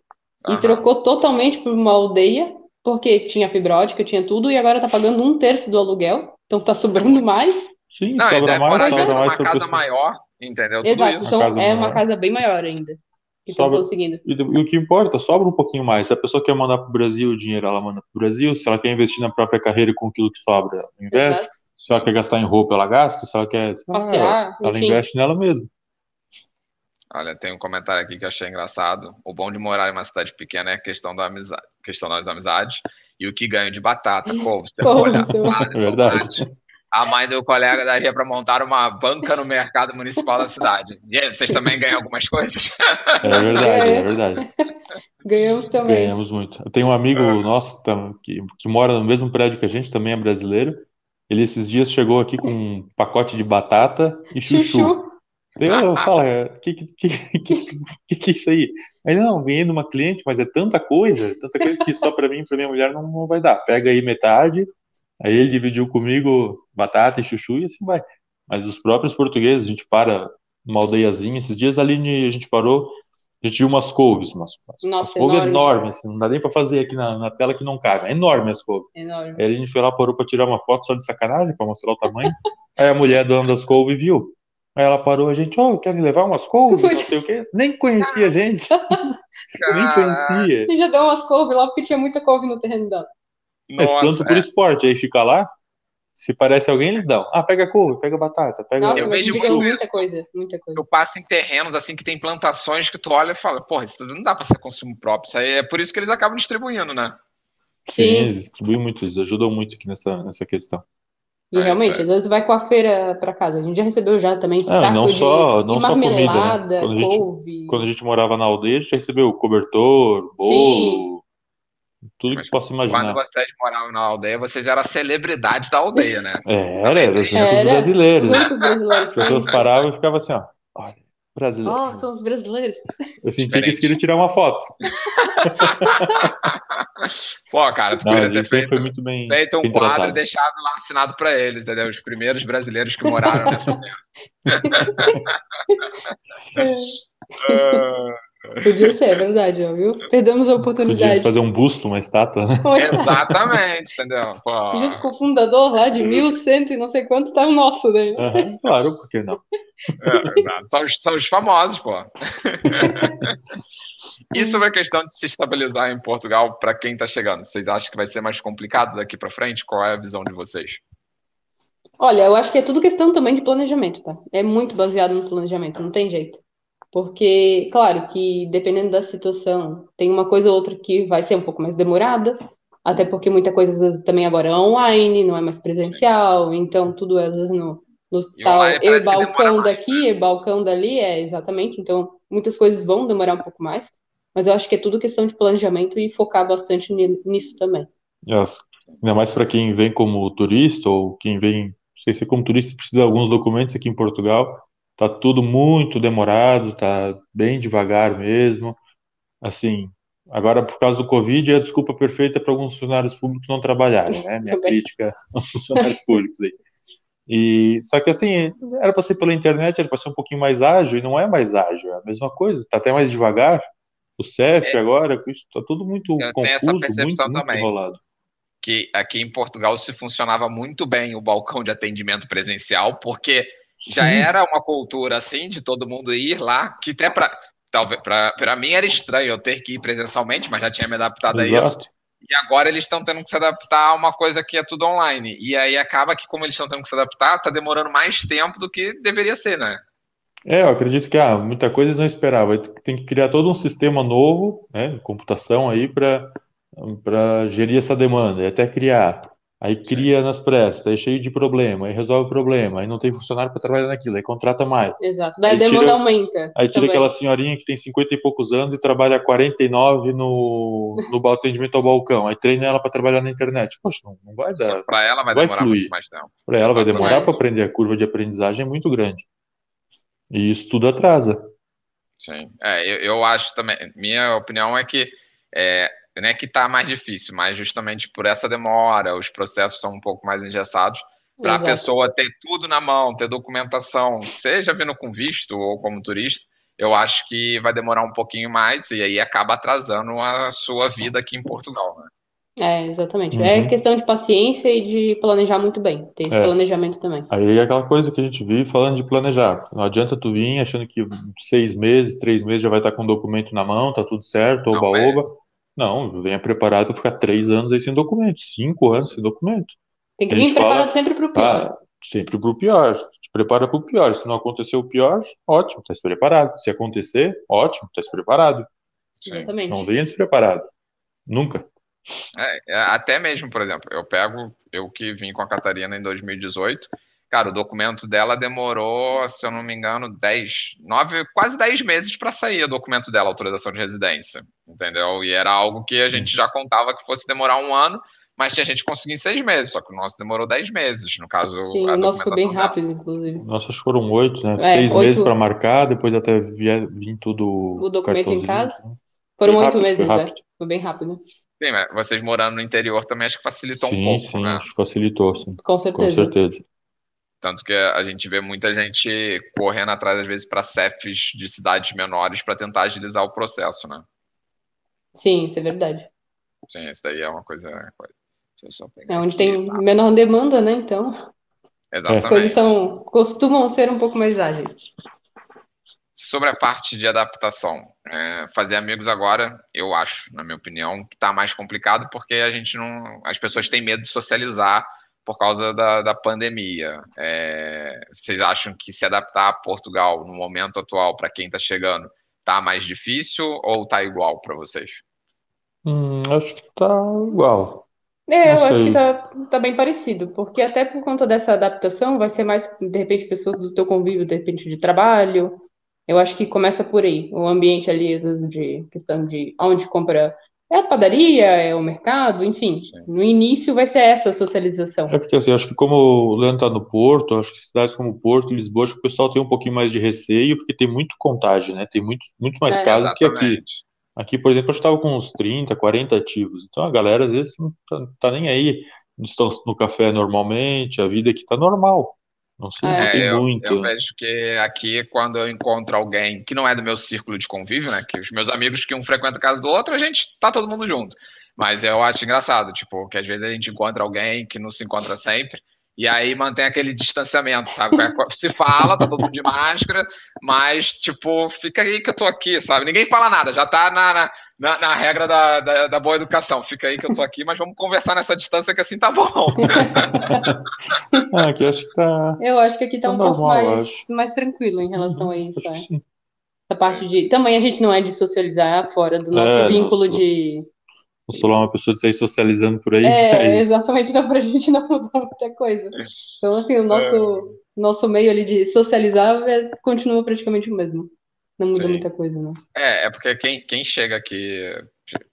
e Aham. trocou totalmente por uma aldeia, porque tinha fibra ótica, tinha tudo, e agora tá pagando um terço do aluguel, então tá sobrando mais. Sim, Não, e sobra mais, é. sobra mais para casa pessoa. maior, entendeu? Tudo Exato, isso. então casa é uma maior. casa bem maior ainda. que estão Sobra- conseguindo. E, e o que importa, sobra um pouquinho mais. Se a pessoa quer mandar para o Brasil o dinheiro, ela manda para o Brasil. Se ela quer investir na própria carreira com aquilo que sobra, ela investe. Exato. Se ela quer gastar em roupa, ela gasta. Se ela quer, Passear, ela enfim. investe nela mesma. Olha, tem um comentário aqui que eu achei engraçado. O bom de morar em uma cidade pequena é a questão da amizade, questão das amizades. E o que ganho de batata, couve, cebola, É verdade. tomate. A mãe do colega daria para montar uma banca no mercado municipal da cidade. E aí, vocês também ganham algumas coisas? É verdade, É. é verdade. Ganhamos também. Ganhamos muito. Eu tenho um amigo nosso tam- que, que mora no mesmo prédio que a gente, também é brasileiro. Ele esses dias chegou aqui com um pacote de batata e chuchu. Chuchu. Eu falo, o que, que, que, que, que é isso aí? Aí, não, ganhei de uma cliente, mas é tanta coisa, tanta coisa que só para mim para minha mulher não, não vai dar. Pega aí metade, aí ele dividiu comigo batata e chuchu e assim vai. Mas os próprios portugueses, a gente para uma aldeiazinha, esses dias ali a gente parou, a gente viu umas couves, umas, umas couves enorme. enormes, assim, não dá nem para fazer aqui na, na, tela que não cabe, é enorme as couves. Enorme. Aí a gente foi lá, parou para tirar uma foto só de sacanagem, para mostrar o tamanho. aí a mulher dona das couves viu. Aí ela parou, a gente, oh, quer me levar umas couves, não sei o quê. Nem conhecia a gente. Nem conhecia. E já deu umas couves lá, porque tinha muita couve no terreno dela. Mas tanto por é. esporte, aí fica lá, se parece alguém, eles dão. Ah, pega couve, pega batata, pega. Nossa, eu vejo muito, muita coisa, muita coisa. Eu passo em terrenos assim que tem plantações que tu olha e fala, porra, isso não dá para ser consumo próprio. Isso aí é por isso que eles acabam distribuindo, né? Sim, Sim eles distribuem muito, eles ajudam muito aqui nessa, nessa questão. E é, realmente, às vezes vai com a feira para casa. A gente já recebeu já também não, saco não só, de, não de só comida, né? quando, a gente, quando a gente morava na aldeia, a gente recebeu cobertor, bolo, Sim. tudo Mas que possa imaginar. Quando vocês moravam na aldeia, vocês eram a celebridade da aldeia, né? É, era, era os únicos brasileiros. Os únicos brasileiros. As pessoas paravam e ficavam assim, ó. Olha, brasileiro. Oh, são os brasileiros. Eu senti que eles queriam tirar uma foto. Pô, cara, Não, ter feito, foi muito bem, feito um bem quadro tratado. deixado lá assinado para eles, entendeu? Os primeiros brasileiros que moraram nesse Podia ser, é verdade, ó, viu? Perdemos a oportunidade. Podia fazer um busto, uma estátua, né? Exatamente, entendeu? Pô. Junto com o fundador lá de 1100 e não sei quanto, tá o nosso daí. Né? Uhum, claro, por que não? É, são, são, os famosos, pô. e sobre a questão de se estabilizar em Portugal para quem está chegando? Vocês acham que vai ser mais complicado daqui para frente? Qual é a visão de vocês? Olha, eu acho que é tudo questão também de planejamento, tá? É muito baseado no planejamento, não tem jeito. Porque, claro, que dependendo da situação, tem uma coisa ou outra que vai ser um pouco mais demorada, até porque muita coisa às vezes também agora é online, não é mais presencial, então tudo é às vezes no, no tal e balcão daqui, e balcão dali, é exatamente, então muitas coisas vão demorar um pouco mais, mas eu acho que é tudo questão de planejamento e focar bastante nisso também. Yes. Ainda mais para quem vem como turista ou quem vem, não sei se como turista precisa de alguns documentos aqui em Portugal, Tá tudo muito demorado, tá bem devagar mesmo. Assim, agora por causa do Covid é a desculpa perfeita para alguns funcionários públicos não trabalharem, né? Minha crítica aos funcionários públicos aí. E só que assim, era para ser pela internet, era para ser um pouquinho mais ágil e não é mais ágil, é a mesma coisa, tá até mais devagar. O CEF é. agora, isso tá tudo muito Eu confuso, muito, muito enrolado que aqui em Portugal se funcionava muito bem o balcão de atendimento presencial, porque já era uma cultura assim de todo mundo ir lá, que até para talvez para mim era estranho eu ter que ir presencialmente, mas já tinha me adaptado Exato. a isso. E agora eles estão tendo que se adaptar a uma coisa que é tudo online. E aí acaba que, como eles estão tendo que se adaptar, está demorando mais tempo do que deveria ser, né? É, eu acredito que ah, muita coisa eles não esperavam. Tem que criar todo um sistema novo, né, computação aí para para gerir essa demanda, e até criar. Aí cria nas pressas, aí cheio de problema, aí resolve o problema, aí não tem funcionário para trabalhar naquilo, aí contrata mais. Exato, daí a demanda tira, aumenta. Aí tira também. aquela senhorinha que tem 50 e poucos anos e trabalha 49 no, no atendimento ao balcão, aí treina ela para trabalhar na internet. Poxa, não, não vai dar. Para ela vai, vai demorar fluir. muito mais tempo. Para ela vai demorar para aprender, a curva de aprendizagem é muito grande. E isso tudo atrasa. Sim, é, eu, eu acho também, minha opinião é que é, não é que está mais difícil, mas justamente por essa demora, os processos são um pouco mais engessados, para a pessoa ter tudo na mão, ter documentação, seja vindo com visto ou como turista, eu acho que vai demorar um pouquinho mais e aí acaba atrasando a sua vida aqui em Portugal, né? É, exatamente. Uhum. É questão de paciência e de planejar muito bem. Tem esse é. planejamento também. Aí é aquela coisa que a gente vive falando de planejar. Não adianta tu vir achando que seis meses, três meses já vai estar com o documento na mão, tá tudo certo, oba-oba. Não, venha preparado para ficar três anos aí sem documento, cinco anos sem documento. Tem que vir preparado fala, sempre para o pior. Ah, sempre para o pior. Te prepara para o pior. Se não acontecer o pior, ótimo, está preparado. Se acontecer, ótimo, está preparado. Exatamente. Não venha despreparado. Nunca. É, é, até mesmo, por exemplo, eu pego, eu que vim com a Catarina em 2018, Cara, o documento dela demorou, se eu não me engano, 10, 9, quase 10 meses para sair o documento dela, autorização de residência, entendeu? E era algo que a gente já contava que fosse demorar um ano, mas tinha gente que conseguia em seis meses, só que o nosso demorou dez meses, no caso. Sim, o nosso foi bem rápido, inclusive. Nossa, acho que foram oito, né? É, Seis oito... meses para marcar, depois até vir tudo. O documento em casa. Né? Foram oito meses, foi, é. foi bem rápido. Sim, mas vocês morando no interior também acho que facilitou sim, um pouco, sim, né? acho que facilitou, sim. Com certeza. Com certeza. Tanto que a gente vê muita gente correndo atrás, às vezes, para CEFs de cidades menores para tentar agilizar o processo, né? Sim, isso é verdade. Sim, isso daí é uma coisa. é onde aqui. tem menor demanda, né? Então. Exatamente. As coisas são, costumam ser um pouco mais ágeis. Sobre a parte de adaptação, é, fazer amigos agora, eu acho, na minha opinião, que está mais complicado porque a gente não, as pessoas têm medo de socializar por causa da, da pandemia. É, vocês acham que se adaptar a Portugal no momento atual para quem está chegando tá mais difícil ou tá igual para vocês? Hum, acho que tá igual. É, eu acho que tá, tá bem parecido, porque até por conta dessa adaptação vai ser mais, de repente, pessoas do teu convívio, de repente, de trabalho, eu acho que começa por aí. O ambiente ali, às vezes, de questão de onde compra. É a padaria, é o mercado, enfim. No início vai ser essa socialização. É porque assim, acho que como o Leandro está no Porto, acho que cidades como Porto, Lisboa, acho que o pessoal tem um pouquinho mais de receio, porque tem muito contágio, né? Tem muito, muito mais é, casos que aqui. Aqui, por exemplo, eu estava com uns 30, 40 ativos. Então a galera às vezes não tá, tá nem aí. Estão no café normalmente, a vida aqui tá normal. Não sei, é, não tem eu, muito. Eu vejo que aqui, quando eu encontro alguém que não é do meu círculo de convívio, né? Que os meus amigos que um frequenta a casa do outro, a gente tá todo mundo junto. Mas eu acho engraçado, tipo, que às vezes a gente encontra alguém que não se encontra sempre. E aí mantém aquele distanciamento, sabe? É se fala, tá todo mundo de máscara, mas, tipo, fica aí que eu tô aqui, sabe? Ninguém fala nada, já tá na, na, na regra da, da, da, boa educação. Fica aí que eu tô aqui, mas vamos conversar nessa distância que assim tá bom. ah, aqui acho que tá. Eu acho que aqui tá, tá um normal, pouco mais, mais tranquilo em relação uhum, a isso. É. Essa parte de. Também a gente não é de socializar fora do nosso é, vínculo nosso... de lá uma pessoa de sair socializando por aí. É, é exatamente, então pra gente não mudar muita coisa. Então, assim, o nosso, é. nosso meio ali de socializar é, continua praticamente o mesmo. Não muda Sim. muita coisa, não. É, é porque quem, quem chega aqui,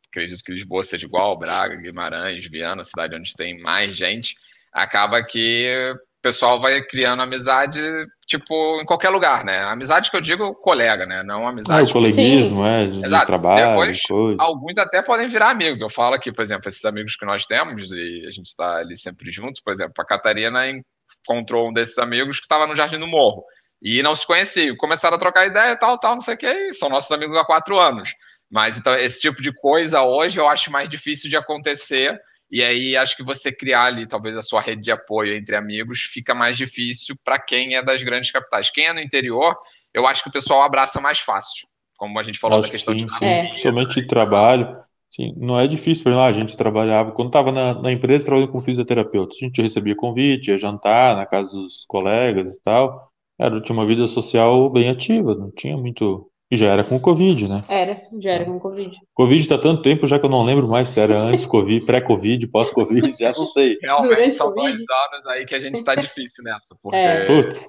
acredito que Lisboa seja igual, Braga, Guimarães, Viana, cidade onde tem mais gente, acaba que pessoal vai criando amizade, tipo, em qualquer lugar, né? Amizade que eu digo colega, né? Não amizade. Ah, o coleguismo, é, de Exato. trabalho, Depois, coisa. alguns até podem virar amigos. Eu falo aqui, por exemplo, esses amigos que nós temos, e a gente está ali sempre junto, por exemplo, a Catarina encontrou um desses amigos que estava no Jardim do Morro. E não se conheciam, começaram a trocar ideia, tal, tal, não sei o que, e são nossos amigos há quatro anos. Mas então, esse tipo de coisa hoje eu acho mais difícil de acontecer e aí acho que você criar ali talvez a sua rede de apoio entre amigos fica mais difícil para quem é das grandes capitais. Quem é no interior, eu acho que o pessoal abraça mais fácil, como a gente falou acho da questão sim, de sim. É. somente trabalho. Sim, não é difícil, por exemplo, a gente trabalhava, quando estava na, na, empresa trabalhando com fisioterapeuta, a gente recebia convite, ia jantar na casa dos colegas e tal. Era, tinha uma vida social bem ativa, não tinha muito e já era com o Covid, né? Era, já era com o Covid. Covid tá tanto tempo já que eu não lembro mais se era antes Covid, pré-Covid, pós-Covid, já não sei. Realmente Durante são COVID. dois anos aí que a gente tá difícil nessa, porque... É. Putz.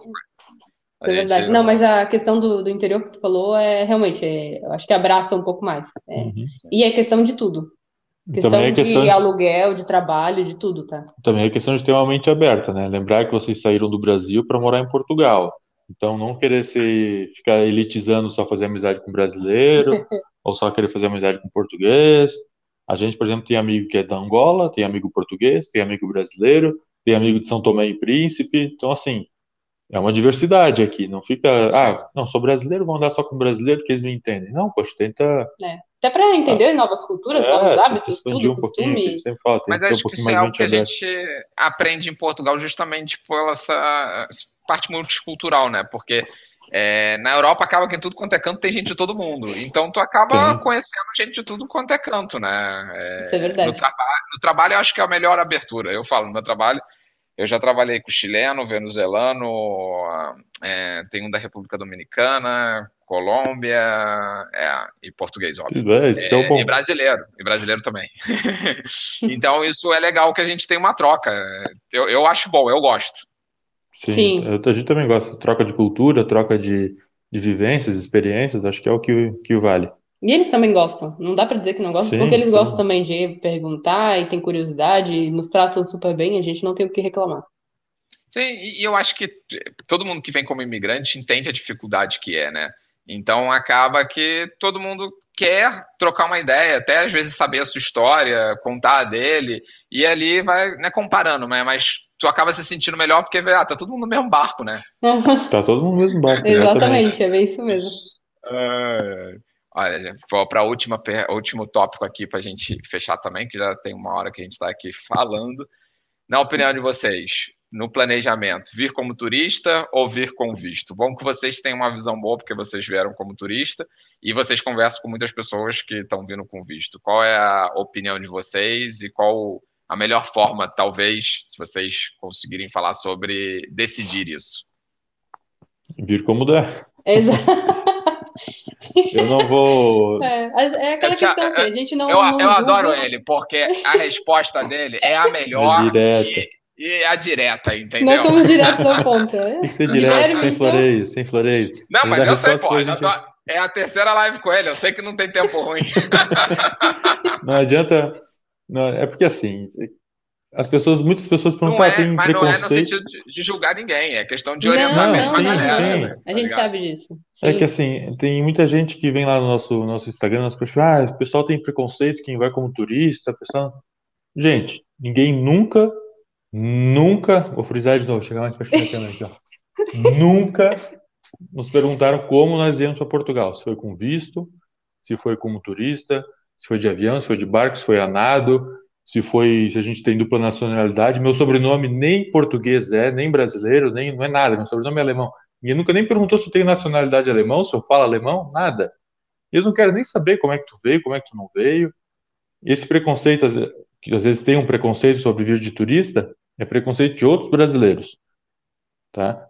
É verdade. Não, mas a questão do, do interior que tu falou é realmente, é, eu acho que abraça um pouco mais. É. Uhum. E é questão de tudo. Questão, é questão de, de aluguel, de trabalho, de tudo, tá? Também é questão de ter uma mente aberta, né? Lembrar que vocês saíram do Brasil para morar em Portugal. Então, não querer se ficar elitizando só fazer amizade com brasileiro, ou só querer fazer amizade com português. A gente, por exemplo, tem amigo que é da Angola, tem amigo português, tem amigo brasileiro, tem amigo de São Tomé e Príncipe. Então, assim, é uma diversidade aqui. Não fica, ah, não, sou brasileiro, vou andar só com brasileiro que eles me entendem. Não, poxa, tenta. É. Até para entender ah, novas culturas, é, novos hábitos, tudo, um costumes. Fala, Mas acho um que isso é algo que a gente aprende em Portugal justamente por essa parte multicultural, né? Porque é, na Europa acaba que em tudo quanto é canto tem gente de todo mundo. Então tu acaba Sim. conhecendo gente de tudo quanto é canto, né? É, Isso é verdade. No trabalho, no trabalho eu acho que é a melhor abertura. Eu falo, no meu trabalho, eu já trabalhei com chileno, venezuelano, é, tem um da República Dominicana, Colômbia é, e português, óbvio. É, isso é, é bom. E brasileiro, e brasileiro também. então isso é legal que a gente tem uma troca. Eu, eu acho bom, eu gosto. Sim, Sim. a gente também gosta. Troca de cultura, troca de, de vivências, experiências, acho que é o que, que vale. E eles também gostam. Não dá para dizer que não gostam, Sim, porque eles sim. gostam também de perguntar e tem curiosidade, e nos tratam super bem, a gente não tem o que reclamar. Sim, e eu acho que todo mundo que vem como imigrante entende a dificuldade que é, né? Então acaba que todo mundo quer trocar uma ideia, até às vezes saber a sua história, contar a dele, e ali vai, né, comparando, né? Mas tu acaba se sentindo melhor porque vê, ah, tá todo mundo no mesmo barco, né? Tá todo mundo no mesmo barco, Exatamente, é bem isso mesmo. É, olha, vou para última último tópico aqui para a gente fechar também, que já tem uma hora que a gente está aqui falando. Na opinião de vocês, no planejamento, vir como turista ou vir com visto? Bom que vocês têm uma visão boa, porque vocês vieram como turista e vocês conversam com muitas pessoas que estão vindo com visto. Qual é a opinião de vocês e qual a melhor forma, talvez, se vocês conseguirem falar sobre decidir isso? Vir como der. Exato. Eu não vou. É, é aquela Eu- questão assim, a gente não. Eu, não eu julga- adoro ele, porque a resposta dele é a melhor É direta. e, e a direta, Nós entendeu? somos diretos ao ponto. é. Tem que ser Guilherme, direto, sem então- floreios, sem floreios. Não, Ele mas eu sei, pô. gente- É a terceira live com ele, eu sei que não tem tempo ruim. Não adianta. Não, é porque assim, as pessoas, muitas pessoas Não perguntam, ah, é, tem mas não é no preconceito. sentido de, julgar ninguém, é questão de Não, orientar Não, mesmo a sim, galera. sim. né, A gente ligado? sabe disso. É Sim. que assim, tem muita gente que vem lá no nosso, nosso Instagram, nosso perfil, ah, o pessoal tem preconceito, quem vai como turista, pessoal. Gente, ninguém nunca, nunca, vou frisar de novo, chegar mais perto da câmera aqui, ó. Nunca nos perguntaram como nós viemos para Portugal. Se foi com visto, se foi como turista, se foi de avião, se foi de barco, se foi a nado, se foi, se a gente tem dupla nacionalidade. Meu sobrenome nem português é, nem brasileiro, nem não é nada. Meu sobrenome é alemão. Ninguém nunca nem perguntou se eu tenho nacionalidade alemão, se eu falo alemão, nada. Eles não querem nem saber como é que tu veio, como é que tu não veio. Esse preconceito, que às vezes tem um preconceito sobre vir de turista, é preconceito de outros brasileiros, tá?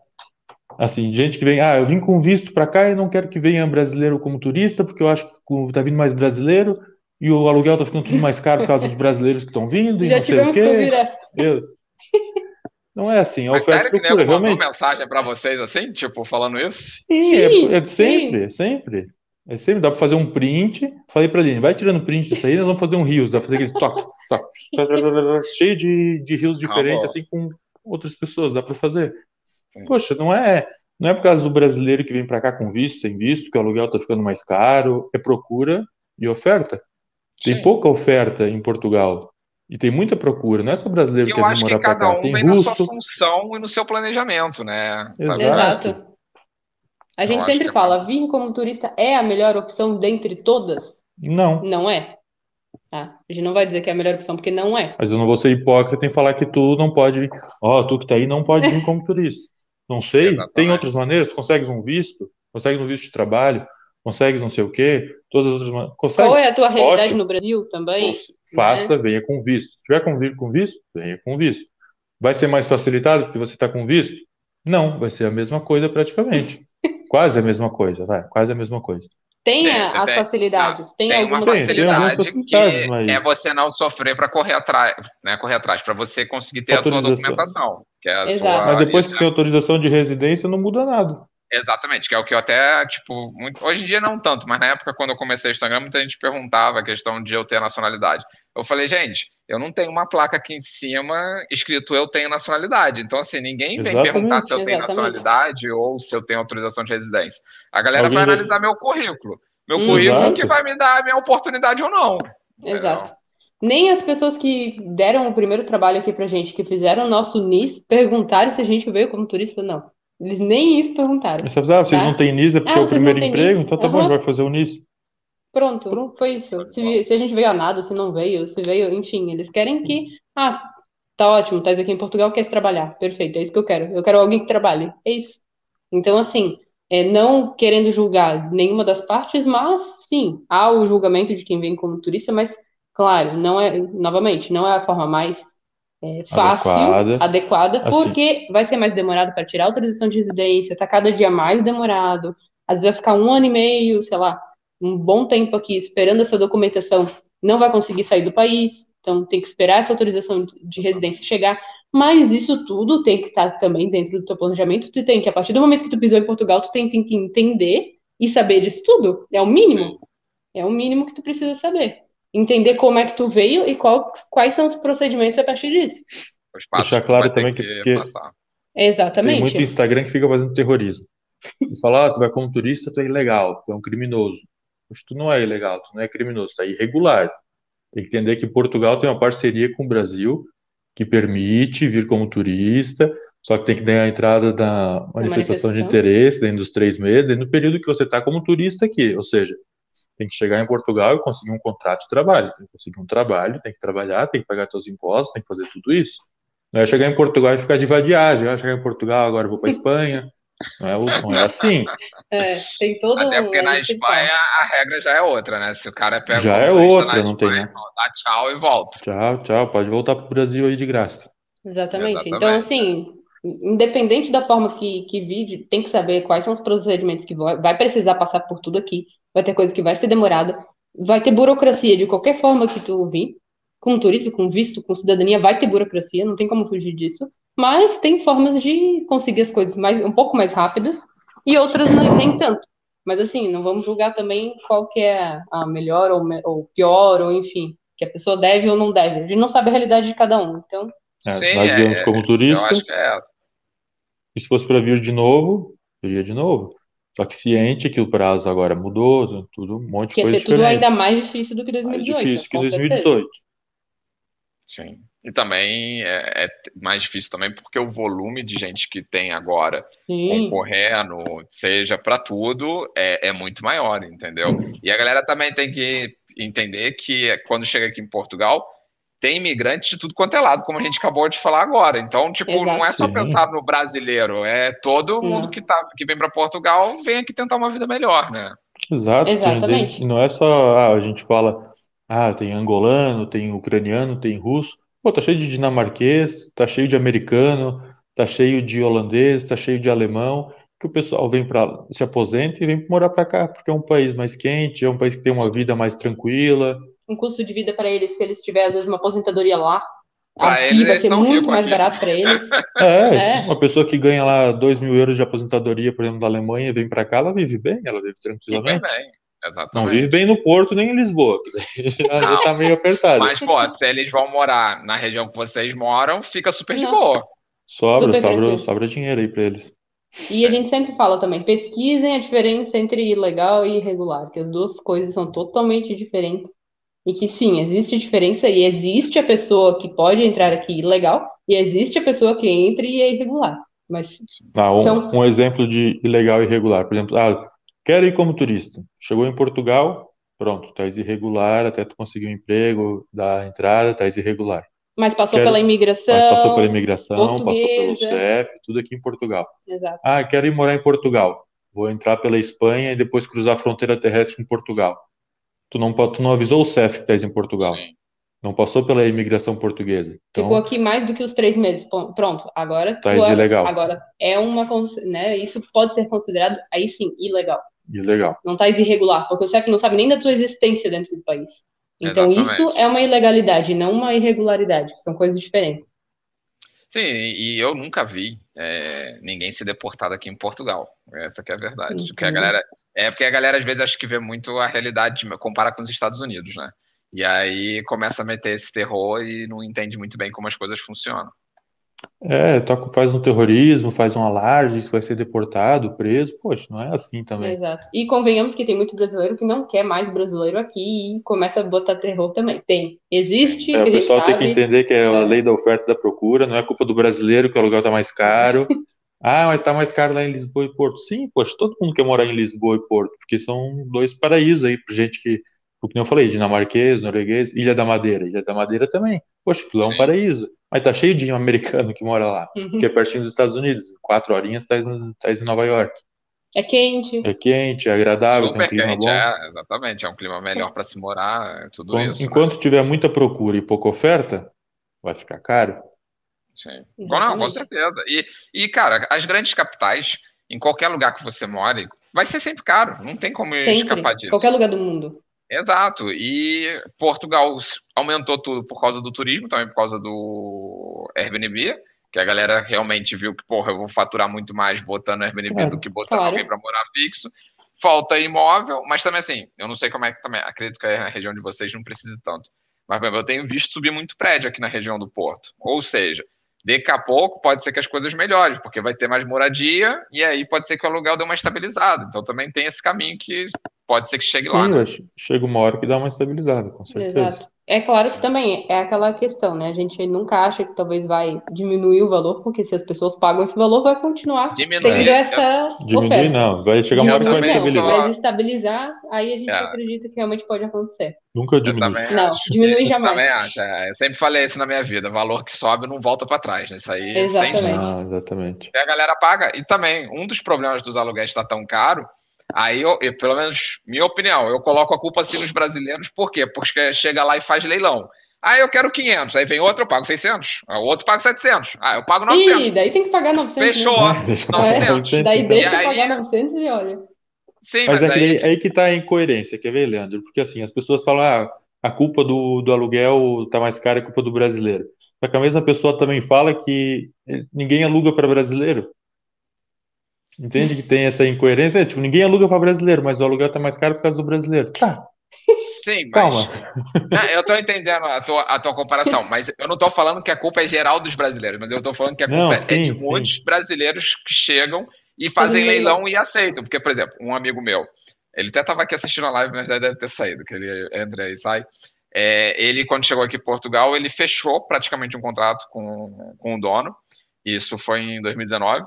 Assim, gente que vem, ah, eu vim com visto para cá e não quero que venha brasileiro como turista, porque eu acho que tá vindo mais brasileiro e o aluguel tá ficando tudo mais caro por causa dos brasileiros que estão vindo e Já não sei o tivemos que ouvir quê. essa. Eu- Não é assim, a oferta e que procura, mandou realmente. mensagem pra vocês assim, tipo, falando isso? Sim, é, Sim, é de sempre, é sempre. É sempre, dá pra fazer um print. Falei pra Aline, vai tirando print disso aí, nós vamos fazer um rios, dá pra fazer aquele toque, toque, cheio de, de rios diferentes, boa. assim, com outras pessoas, dá pra fazer. Sim. Poxa, não é, não é por causa do brasileiro que vem pra cá com visto, sem visto, que o aluguel tá ficando mais caro, é procura e oferta. Tem Sim. pouca oferta em Portugal. E tem muita procura, não é só brasileiro que quer vir acho que morar pra cada cá, um tem vem na sua russo. função e no seu planejamento, né? Exato. Exato. A gente sempre é fala, vir como turista é a melhor opção dentre todas? Não. Não é. Tá? A gente não vai dizer que é a melhor opção, porque não é. Mas eu não vou ser hipócrita em falar que tu não pode vir. Ó, tu que tá aí não pode vir como turista. Não sei, Exatamente. tem outras maneiras. Tu consegues um visto, consegues um visto de trabalho, consegues não sei o quê, todas as outras maneiras. Consegue? Qual é a tua realidade Ótimo. no Brasil também? Faça, venha com visto. Se tiver com, vi- com visto, venha com visto. Vai ser mais facilitado porque você está com visto? Não, vai ser a mesma coisa praticamente. Quase a mesma coisa, vai, quase a mesma coisa. Tem Tem, as tem. facilidades, tem, Tem uma algumas Tem, tem algumas facilidade facilidades, que mas- é você não sofrer para correr atrás, né? Correr atrás, para você conseguir ter a tua Autorização. documentação. Que é a Exato. tua, Mas depois que né? tem autorização de residência, não muda nada. Exatamente, que é o que eu até, tipo, muito- hoje em dia não tanto, mas na época quando eu comecei o Instagram, muita gente perguntava a questão de eu ter nacionalidade. Eu falei, gente, eu não tenho uma placa aqui em cima escrito eu tenho nacionalidade. Então, assim, ninguém vem Exatamente. perguntar se eu tenho Exatamente. nacionalidade ou se eu tenho autorização de residência. A galera Alguém vai já- analisar meu currículo. Meu Hum. currículo Exato. que vai me dar a minha oportunidade ou não. Exato. Nem as pessoas que deram o primeiro trabalho aqui pra gente, que fizeram o nosso NIS, perguntaram se a gente veio como turista, não. Eles nem isso perguntaram. Aí você fala, ah, vocês Tá. não têm NIS, é porque Ah, é o primeiro emprego, NIS? então tá bom, a Aham. gente vai fazer o NIS. Pronto, foi isso. Se, se a gente veio a nada, se não veio, se veio, enfim, eles querem que, ah, tá ótimo, tá aqui em Portugal, quer trabalhar. Perfeito, é isso que eu quero. Eu quero alguém que trabalhe. É isso. Então, assim, é, não querendo julgar nenhuma das partes, mas sim, há o julgamento de quem vem como turista, mas, claro, não é, novamente, não é a forma mais é, fácil, Adequada. adequada, Assim. porque vai ser mais demorado para tirar a autorização de residência, tá cada dia mais demorado. Às vezes vai ficar um ano e meio, sei lá, um bom tempo aqui esperando essa documentação, não vai conseguir sair do país, então tem que esperar essa autorização de residência chegar. Mas isso tudo tem que estar também dentro do teu planejamento. Tu tem que, a partir do momento que tu pisou em Portugal, tu tem, tem que entender e saber disso tudo. É o mínimo. É o mínimo que tu precisa saber. Entender como é que tu veio e qual, quais são os procedimentos a partir disso. Deixar claro que também que, que Exatamente. Tem muito Instagram que fica fazendo terrorismo. E fala, ah, tu vai como turista, tu é ilegal, tu é um criminoso. Tu não é ilegal, tu não é criminoso, tu é irregular. Tem que entender que Portugal tem uma parceria com o Brasil que permite vir como turista, só que tem que ganhar a entrada da manifestação, manifestação. de interesse dentro dos três meses, dentro do período que você está como turista aqui. Ou seja, tem que chegar em Portugal e conseguir um contrato de trabalho. Tem que conseguir um trabalho, tem que trabalhar, tem que pagar seus impostos, tem que fazer tudo isso. Não é chegar em Portugal e ficar de vadiagem. Ah, chegar em Portugal, agora vou para Espanha. Não é, é assim. É, tem todo Até porque na Espanha a regra já é outra, né? Se o cara pega Já é outra, não tem, né? Dá tchau e volta. Tchau, tchau. Pode voltar para o Brasil aí de graça. Exatamente. Exatamente. Então, assim, independente da forma que, que vide, tem que saber quais são os procedimentos que vai, vai precisar passar por tudo aqui. Vai ter coisa que vai ser demorada. Vai ter burocracia de qualquer forma que tu vir. Com turista, com visto, com cidadania, vai ter burocracia, não tem como fugir disso. Mas tem formas de conseguir as coisas mais, um pouco mais rápidas e outras nem, nem tanto. Mas assim, não vamos julgar também qual que é a melhor ou, ou pior, ou enfim, que a pessoa deve ou não deve. A gente não sabe a realidade de cada um. Então. É, Sim, nós viemos é, como turistas. É. E se fosse para vir de novo, viria de novo. Só que ciente que o prazo agora mudou, tudo, um monte de coisa. Ia ser tudo ainda mais difícil do que 2018. Mais difícil que 2018. Sim. E também é, é, mais difícil também porque o volume de gente que tem agora Sim. concorrendo, seja para tudo, é, é, muito maior, entendeu? E a galera também tem que entender que quando chega aqui em Portugal, tem imigrante de tudo quanto é lado, como a gente acabou de falar agora. Então, tipo, Exato. não é só pensar no brasileiro, é todo mundo que, tá, que vem para Portugal vem aqui tentar uma vida melhor, né? Exato. Exatamente. E não é só, ah, a gente fala, ah, tem angolano, tem ucraniano, tem russo. Pô, tá cheio de dinamarquês, tá cheio de americano, tá cheio de holandês, tá cheio de alemão, que o pessoal vem para se aposenta e vem morar para cá, porque é um país mais quente, é um país que tem uma vida mais tranquila. Um custo de vida para eles, se eles tiverem às vezes uma aposentadoria lá, aqui vai ser muito mais barato para eles. É, é, uma pessoa que ganha lá 2 mil euros de aposentadoria, por exemplo, da Alemanha, vem para cá, ela vive bem, ela vive tranquilamente. Vive bem. Exatamente. Não vive bem no Porto nem em Lisboa, já tá meio apertado. Mas, pô, se eles vão morar na região que vocês moram, fica super de boa. Sobra, super sobra, sobra dinheiro aí pra eles. E Sim. a gente sempre fala também, pesquisem a diferença entre ilegal e irregular, que as duas coisas são totalmente diferentes. E que sim, existe diferença e existe a pessoa que pode entrar aqui ilegal e existe a pessoa que entra e é irregular. Mas ah, um, são... um exemplo de ilegal e irregular, por exemplo, ah, Quero ir como turista. Chegou em Portugal, pronto, estás irregular, até tu conseguir um emprego, dar entrada, estás irregular. Mas passou quero... pela imigração. Mas passou pela imigração, portuguesa. passou pelo CEF, tudo aqui em Portugal. Exato. Ah, quero ir morar em Portugal. Vou entrar pela Espanha e depois cruzar a fronteira terrestre em Portugal. Tu não, tu não avisou o CEF que estás em Portugal. Sim. Não passou pela imigração portuguesa. Então, Ficou aqui mais do que os três meses. Pronto, agora. Tá ilegal. Agora é uma. Né, isso pode ser considerado, aí sim, ilegal. Ilegal. Não está irregular, porque o CEF não sabe nem da tua existência dentro do país. Então Exatamente. isso é uma ilegalidade, não uma irregularidade. São coisas diferentes. Sim, e eu nunca vi é, ninguém ser deportado aqui em Portugal. Essa que é a verdade. Uhum. Porque a galera, é porque a galera às vezes acha que vê muito a realidade, compara com os Estados Unidos, né? E aí começa a meter esse terror e não entende muito bem como as coisas funcionam. É, toca, faz um terrorismo, faz um alarde, vai ser deportado, preso. Poxa, não é assim também. Exato. E convenhamos que tem muito brasileiro que não quer mais brasileiro aqui e começa a botar terror também. Tem. Existe. É, o pessoal tem que entender que é a lei da oferta e da procura, não é culpa do brasileiro que o aluguel tá mais caro. ah, mas tá mais caro lá em Lisboa e Porto. Sim, poxa, todo mundo quer morar em Lisboa e Porto, porque são dois paraísos aí pra gente que como eu falei, dinamarquês, norueguês, Ilha da Madeira. Ilha da Madeira também. Poxa, aquilo é um paraíso. Mas tá cheio de americano que mora lá, uhum. que é pertinho dos Estados Unidos. Quatro horinhas tá, tá em Nova York. É quente. É quente, é agradável, Super tem um clima quente, bom. É, exatamente, é um clima melhor para se morar, é tudo Enquanto, isso. Né? Enquanto né? tiver muita procura e pouca oferta, vai ficar caro. Sim. Não, com certeza. E, e, cara, as grandes capitais, em qualquer lugar que você more, vai ser sempre caro. Não tem como sempre. escapar disso. Qualquer lugar do mundo. Exato. E Portugal aumentou tudo por causa do turismo, também por causa do Airbnb, que a galera realmente viu que, porra, eu vou faturar muito mais botando Airbnb é, do que botando claro. alguém para morar fixo. falta imóvel, mas também assim, eu não sei como é que também, acredito que a região de vocês não precise tanto. Mas eu tenho visto subir muito prédio aqui na região do Porto. Ou seja, daqui a pouco pode ser que as coisas melhorem, porque vai ter mais moradia e aí pode ser que o aluguel dê uma estabilizada. Então também tem esse caminho que pode ser que chegue lá. Sim, né? Chega uma hora que dá uma estabilizada, com certeza. Exato. É claro que também é aquela questão, né? A gente nunca acha que talvez vai diminuir o valor, porque se as pessoas pagam esse valor, vai continuar Diminui. tendo essa Diminui oferta. não, vai chegar uma hora que vai estabilizar. vai estabilizar, aí a gente É. acredita que realmente pode acontecer. Nunca Eu diminui. Não, acho. diminui Eu jamais. também acho. é. Eu sempre falei isso na minha vida. Valor que sobe não volta para trás. Né? Isso aí sem Exatamente. jeito. Ah, exatamente. E a galera paga. E também, um dos problemas dos aluguéis estar tão caro, aí eu, eu, pelo menos, minha opinião, eu coloco a culpa assim nos brasileiros, por quê? Porque chega lá e faz leilão. Ah, eu quero 500, aí vem outro, eu pago 600, Ah, o outro paga 700, ah, eu pago 900. Ih, daí tem que pagar 900 Fechou. mesmo. Ah, deixa eu Não, pagar é. 900, Daí deixa E aí- pagar 900 e olha. Sim, Mas mas, é que aí, aí, aí que tá a incoerência, quer ver, Leandro? Porque assim, as pessoas falam, ah, a culpa do, do aluguel tá mais cara, é culpa do brasileiro. Só que a mesma pessoa também fala que ninguém aluga para brasileiro. Entende que tem essa incoerência? É, tipo, ninguém aluga para brasileiro, mas o aluguel tá mais caro por causa do brasileiro. Tá, sim, mas calma. Não, eu tô entendendo a tua, a tua comparação, mas eu não tô falando que a culpa é geral dos brasileiros, mas eu tô falando que a Não, culpa é sim, de sim. muitos brasileiros que chegam e fazem Fazem leilão leilão. e aceitam. Porque, por exemplo, um amigo meu, ele até tava aqui assistindo a live, mas já deve ter saído, que ele entra e sai. É, ele, quando chegou aqui em Portugal, ele fechou praticamente um contrato com, com o dono. Isso foi em 2019.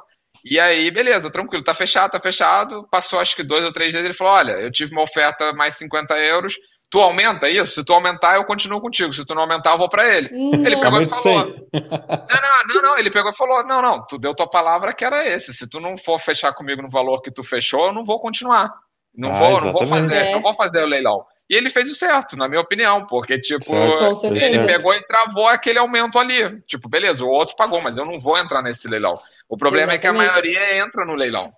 E aí, beleza, tranquilo, tá fechado, tá fechado. Passou acho que dois ou três dias, ele falou: Olha, eu tive uma oferta mais 50 euros. Tu aumenta isso? Se tu aumentar, eu continuo contigo. Se tu não aumentar, eu vou pra ele. Ele Não. pegou e falou: 100. não, não, não, não. Ele pegou e falou: Não, não, tu deu tua palavra que era esse. Se tu não for fechar comigo no valor que tu fechou, eu não vou continuar. Não Ah, vou, não vou fazer, É. não vou fazer o leilão. E ele fez o certo, na minha opinião, porque, tipo, ele pegou e travou aquele aumento ali. Tipo, beleza, o outro pagou, mas eu não vou entrar nesse leilão. O problema é que a Exatamente. maioria entra no leilão.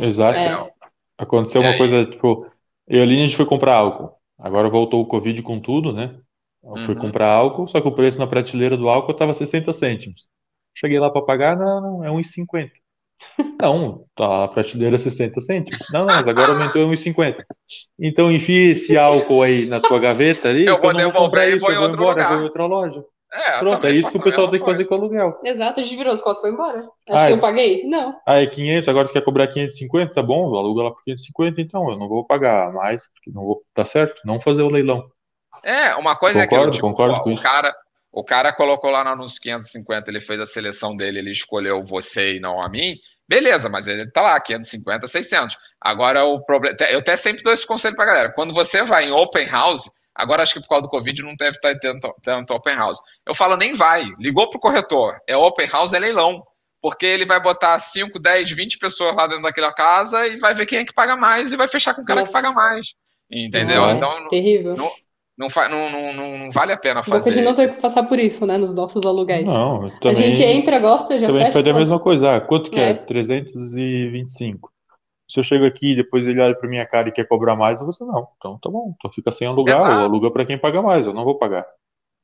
Exato. É. Aconteceu E uma aí? coisa, tipo, eu e a gente foi comprar álcool. Agora voltou o Covid com tudo, né? Eu fui Uhum. comprar álcool, só que o preço na prateleira do álcool tava 60 cêntimos. Cheguei lá para pagar, não, não, é 1,50. Não, tá a prateleira é 60 cêntimos. Não, não, mas agora aumentou é 1,50. Então enfia esse álcool aí na tua gaveta ali, Eu eu vou comprar devolver e isso, vou eu em vou outro embora, eu vou lugar. em outra loja. É, eu Pronto, é isso que o pessoal tem que fazer com o aluguel. Exato, a gente virou as costas e foi embora. Acho Ah, que é. eu paguei? Não. Ah, é 500, agora tu quer cobrar 550? Tá bom, aluga lá por 550, então eu não vou pagar mais, porque não vou, tá certo, não fazer o leilão. É, uma coisa é Concordo, aquilo, tipo, concordo com o isso. cara, o cara colocou lá no anúncio 550, ele fez a seleção dele, ele escolheu você e não a mim, beleza, mas ele tá lá, 550, 600. Agora o problema, eu até sempre dou esse conselho pra galera, quando você vai em open house, agora acho que por causa do Covid não deve estar tendo tanto open house. Eu falo, nem vai, ligou pro corretor, é open house, é leilão. Porque ele vai botar 5, 10, 20 pessoas lá dentro daquela casa e vai ver quem é que paga mais e vai fechar com o cara que Nossa. paga mais. Entendeu? É, Então, não, terrível. não- não, não, não, não, não vale a pena que a fazer. gente não tem que passar por isso, né, nos nossos aluguéis. Não, eu A também, gente entra, gosta, já também fecha. faria a pronto. mesma coisa. Ah, quanto que é? É. 325. Se eu chego aqui e depois ele olha pra minha cara e quer cobrar mais, eu vou dizer, não, então tá bom, então fica sem alugar, Exato. ou aluga pra quem paga mais, eu não vou pagar.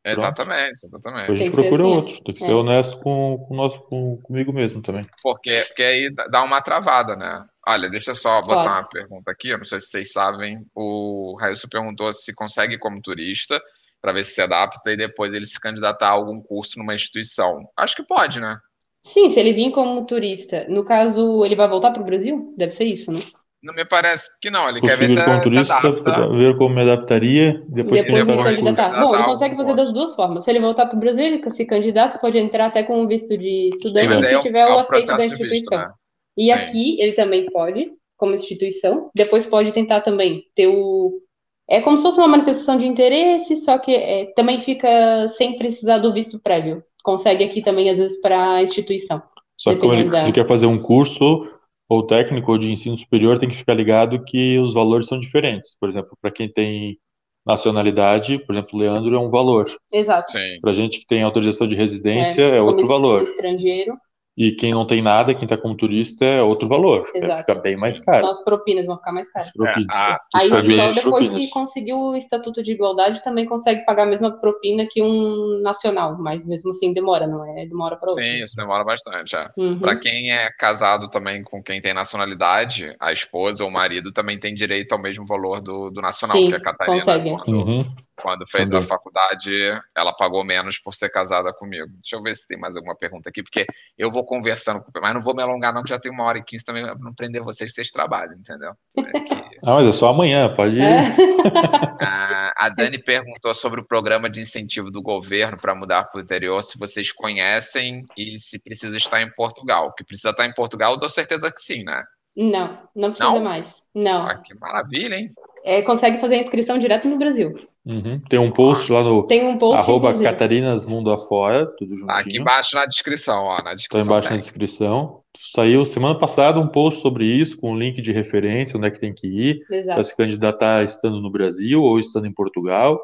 Exatamente, Depois exatamente. a gente procura assim, outro, tem que é. ser honesto com, com, o nosso, com comigo mesmo também. Porque, porque aí dá uma travada, né? Olha, deixa eu só botar Claro. uma pergunta aqui, eu não sei se vocês sabem. O Railson perguntou se consegue como turista, para ver se se adapta e depois ele se candidatar a algum curso numa instituição. Acho que pode, né? Sim, se ele vir como turista, no caso, ele vai voltar pro Brasil? Deve ser isso, né? Não me parece que não, ele quer ver se como se turista, adapta. ver como me adaptaria, depois Depois me candidatar. Bom, ele Ah, consegue fazer pode. das duas formas. Se ele voltar pro Brasil, ele se candidata, pode entrar até com um visto de estudante aí se é o- tiver é o o aceito da de visto, instituição. né? E Sim. aqui ele também pode, como instituição, depois pode tentar também ter o. É como se fosse uma manifestação de interesse, só que é, também fica sem precisar do visto prévio. Consegue aqui também, às vezes, para a instituição. Só que como ele, Dependendo da- ele quer fazer um curso, ou técnico, ou de ensino superior, tem que ficar ligado que os valores são diferentes. Por exemplo, para quem tem nacionalidade, por exemplo, o Leandro é um valor. Exato. Para gente que tem autorização de residência, é, como outro valor. estrangeiro. E quem não tem nada, quem está como turista, é outro valor. Exato. Fica bem mais caro. Então as propinas vão ficar mais caras. As propinas. É, a- Aí só depois propinas. que conseguiu o Estatuto de Igualdade também consegue pagar a mesma propina que um nacional, mas mesmo assim demora, não é de uma hora para outra. Sim, isso demora bastante. É. Uhum. Para quem é casado também com quem tem nacionalidade, a esposa ou o marido também tem direito ao mesmo valor do, do nacional, Sim, que a Catarina, consegue. quando, Uhum. Quando fez a faculdade, ela pagou menos por ser casada comigo. Deixa eu ver se tem mais alguma pergunta aqui, porque eu vou conversando, com- mas não vou me alongar não, que já tem uma hora e quinze também, pra não prender vocês, vocês trabalham, entendeu? É que- Ah, mas é só amanhã, pode ir. É. Ah, a Dani perguntou sobre o programa de incentivo do governo para mudar para o interior, se vocês conhecem e se precisa estar em Portugal. Que precisa estar em Portugal, eu dou certeza que sim, né? Não, não precisa Não? mais. Não. Ah, que maravilha, hein? É, consegue fazer a inscrição direto no Brasil. Uhum. Tem um post lá no Tem um post, arroba inclusive. Catarinas Mundo Afora, tudo Tá aqui juntinho. embaixo na descrição, ó, na Está descrição. embaixo na tem. descrição. Saiu semana passada um post sobre isso, com um link de referência, onde é que tem que ir, para se candidatar estando no Brasil ou estando em Portugal.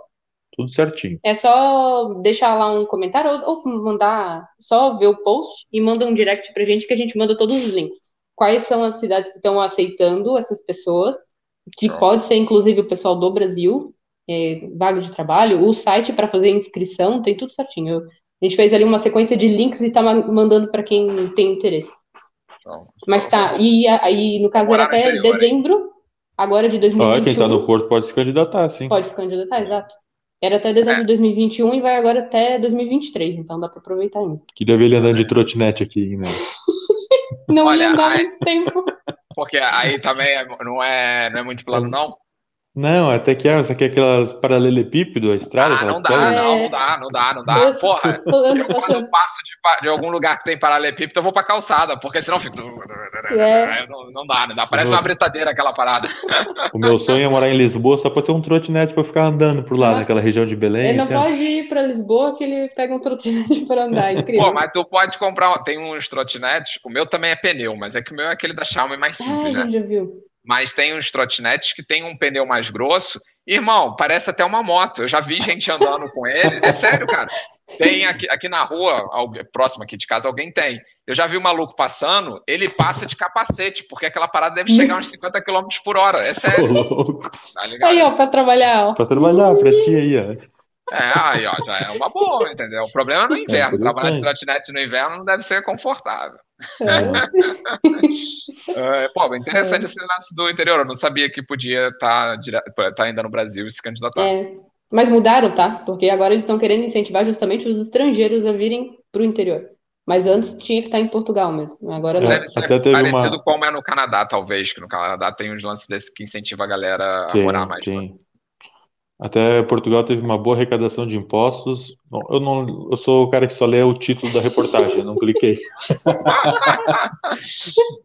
Tudo certinho. É só deixar lá um comentário ou, ou mandar, só ver o post e manda um direct pra gente que a gente manda todos os links. Quais são as cidades que estão aceitando essas pessoas, que Show. pode ser inclusive o pessoal do Brasil, é, vaga de trabalho, o site para fazer inscrição, tem tudo certinho. Eu- a gente fez ali uma sequência de links e tá ma- mandando para quem tem interesse. Então, Mas tá, e aí no caso era até interior, hein? dezembro, agora de Olha, quem 2021. está no Porto pode se candidatar, sim. Pode se candidatar, exato. Era até dezembro de 2021 e vai agora até 2023, então dá pra aproveitar ainda. Queria ver ele andando de trotinete aqui, né? Não Olha, ia dar ai- muito tempo. Porque aí também é- não, é, não é muito plano, não? Não, até que é, só que é aquelas paralelepípedo, a estrada, Ah, aquelas não dá, pedras. não, não dá, não dá, não dá. Eu- Porra, eu quando passando. passo de, de algum lugar que tem paralelepípedo, eu vou pra calçada, porque senão fica. É. Não, não dá, não dá. Parece uma britadeira aquela parada. O meu sonho é morar em Lisboa só pra ter um trotinete pra ficar andando por lá, Ah. naquela região de Belém. Ele não assim, pode ir pra Lisboa que ele pega um trotinete pra andar, é incrível. Pô, mas tu pode comprar. Tem uns trotinetes, o meu também é pneu, mas é que o meu é aquele da Xiaomi mais Ah, simples, a né? gente já viu. Mas tem uns trotinetes que tem um pneu mais grosso. Irmão, parece até uma moto. Eu já vi gente andando com ele. É sério, cara. Tem aqui, aqui na rua, próximo aqui de casa, alguém tem. Eu já vi um maluco passando, ele passa de capacete, porque aquela parada deve chegar a uns 50 km por hora. É sério, tá ligado? Aí, ó, pra trabalhar, ó. Pra trabalhar, pra ti aí, ó. É, aí, ó, já é uma boa, entendeu? O problema é no inverno. interessante. Trabalhar de trotinete no inverno não deve ser confortável. É. É, pô, interessante esse lance do interior. Eu não sabia que podia estar tá ainda no Brasil e se candidatar. É. Mas mudaram, tá? Porque agora eles estão querendo incentivar justamente os estrangeiros a virem pro interior. Mas antes tinha que estar em Portugal mesmo. Agora não. É. Ser até teve parecido uma- como é no Canadá, talvez, que no Canadá tem uns lances desses que incentivam a galera a Tem, morar mais. tem. Até Portugal teve uma boa arrecadação de impostos. Não, Eu não, eu sou o cara que só lê o título da reportagem, eu não cliquei.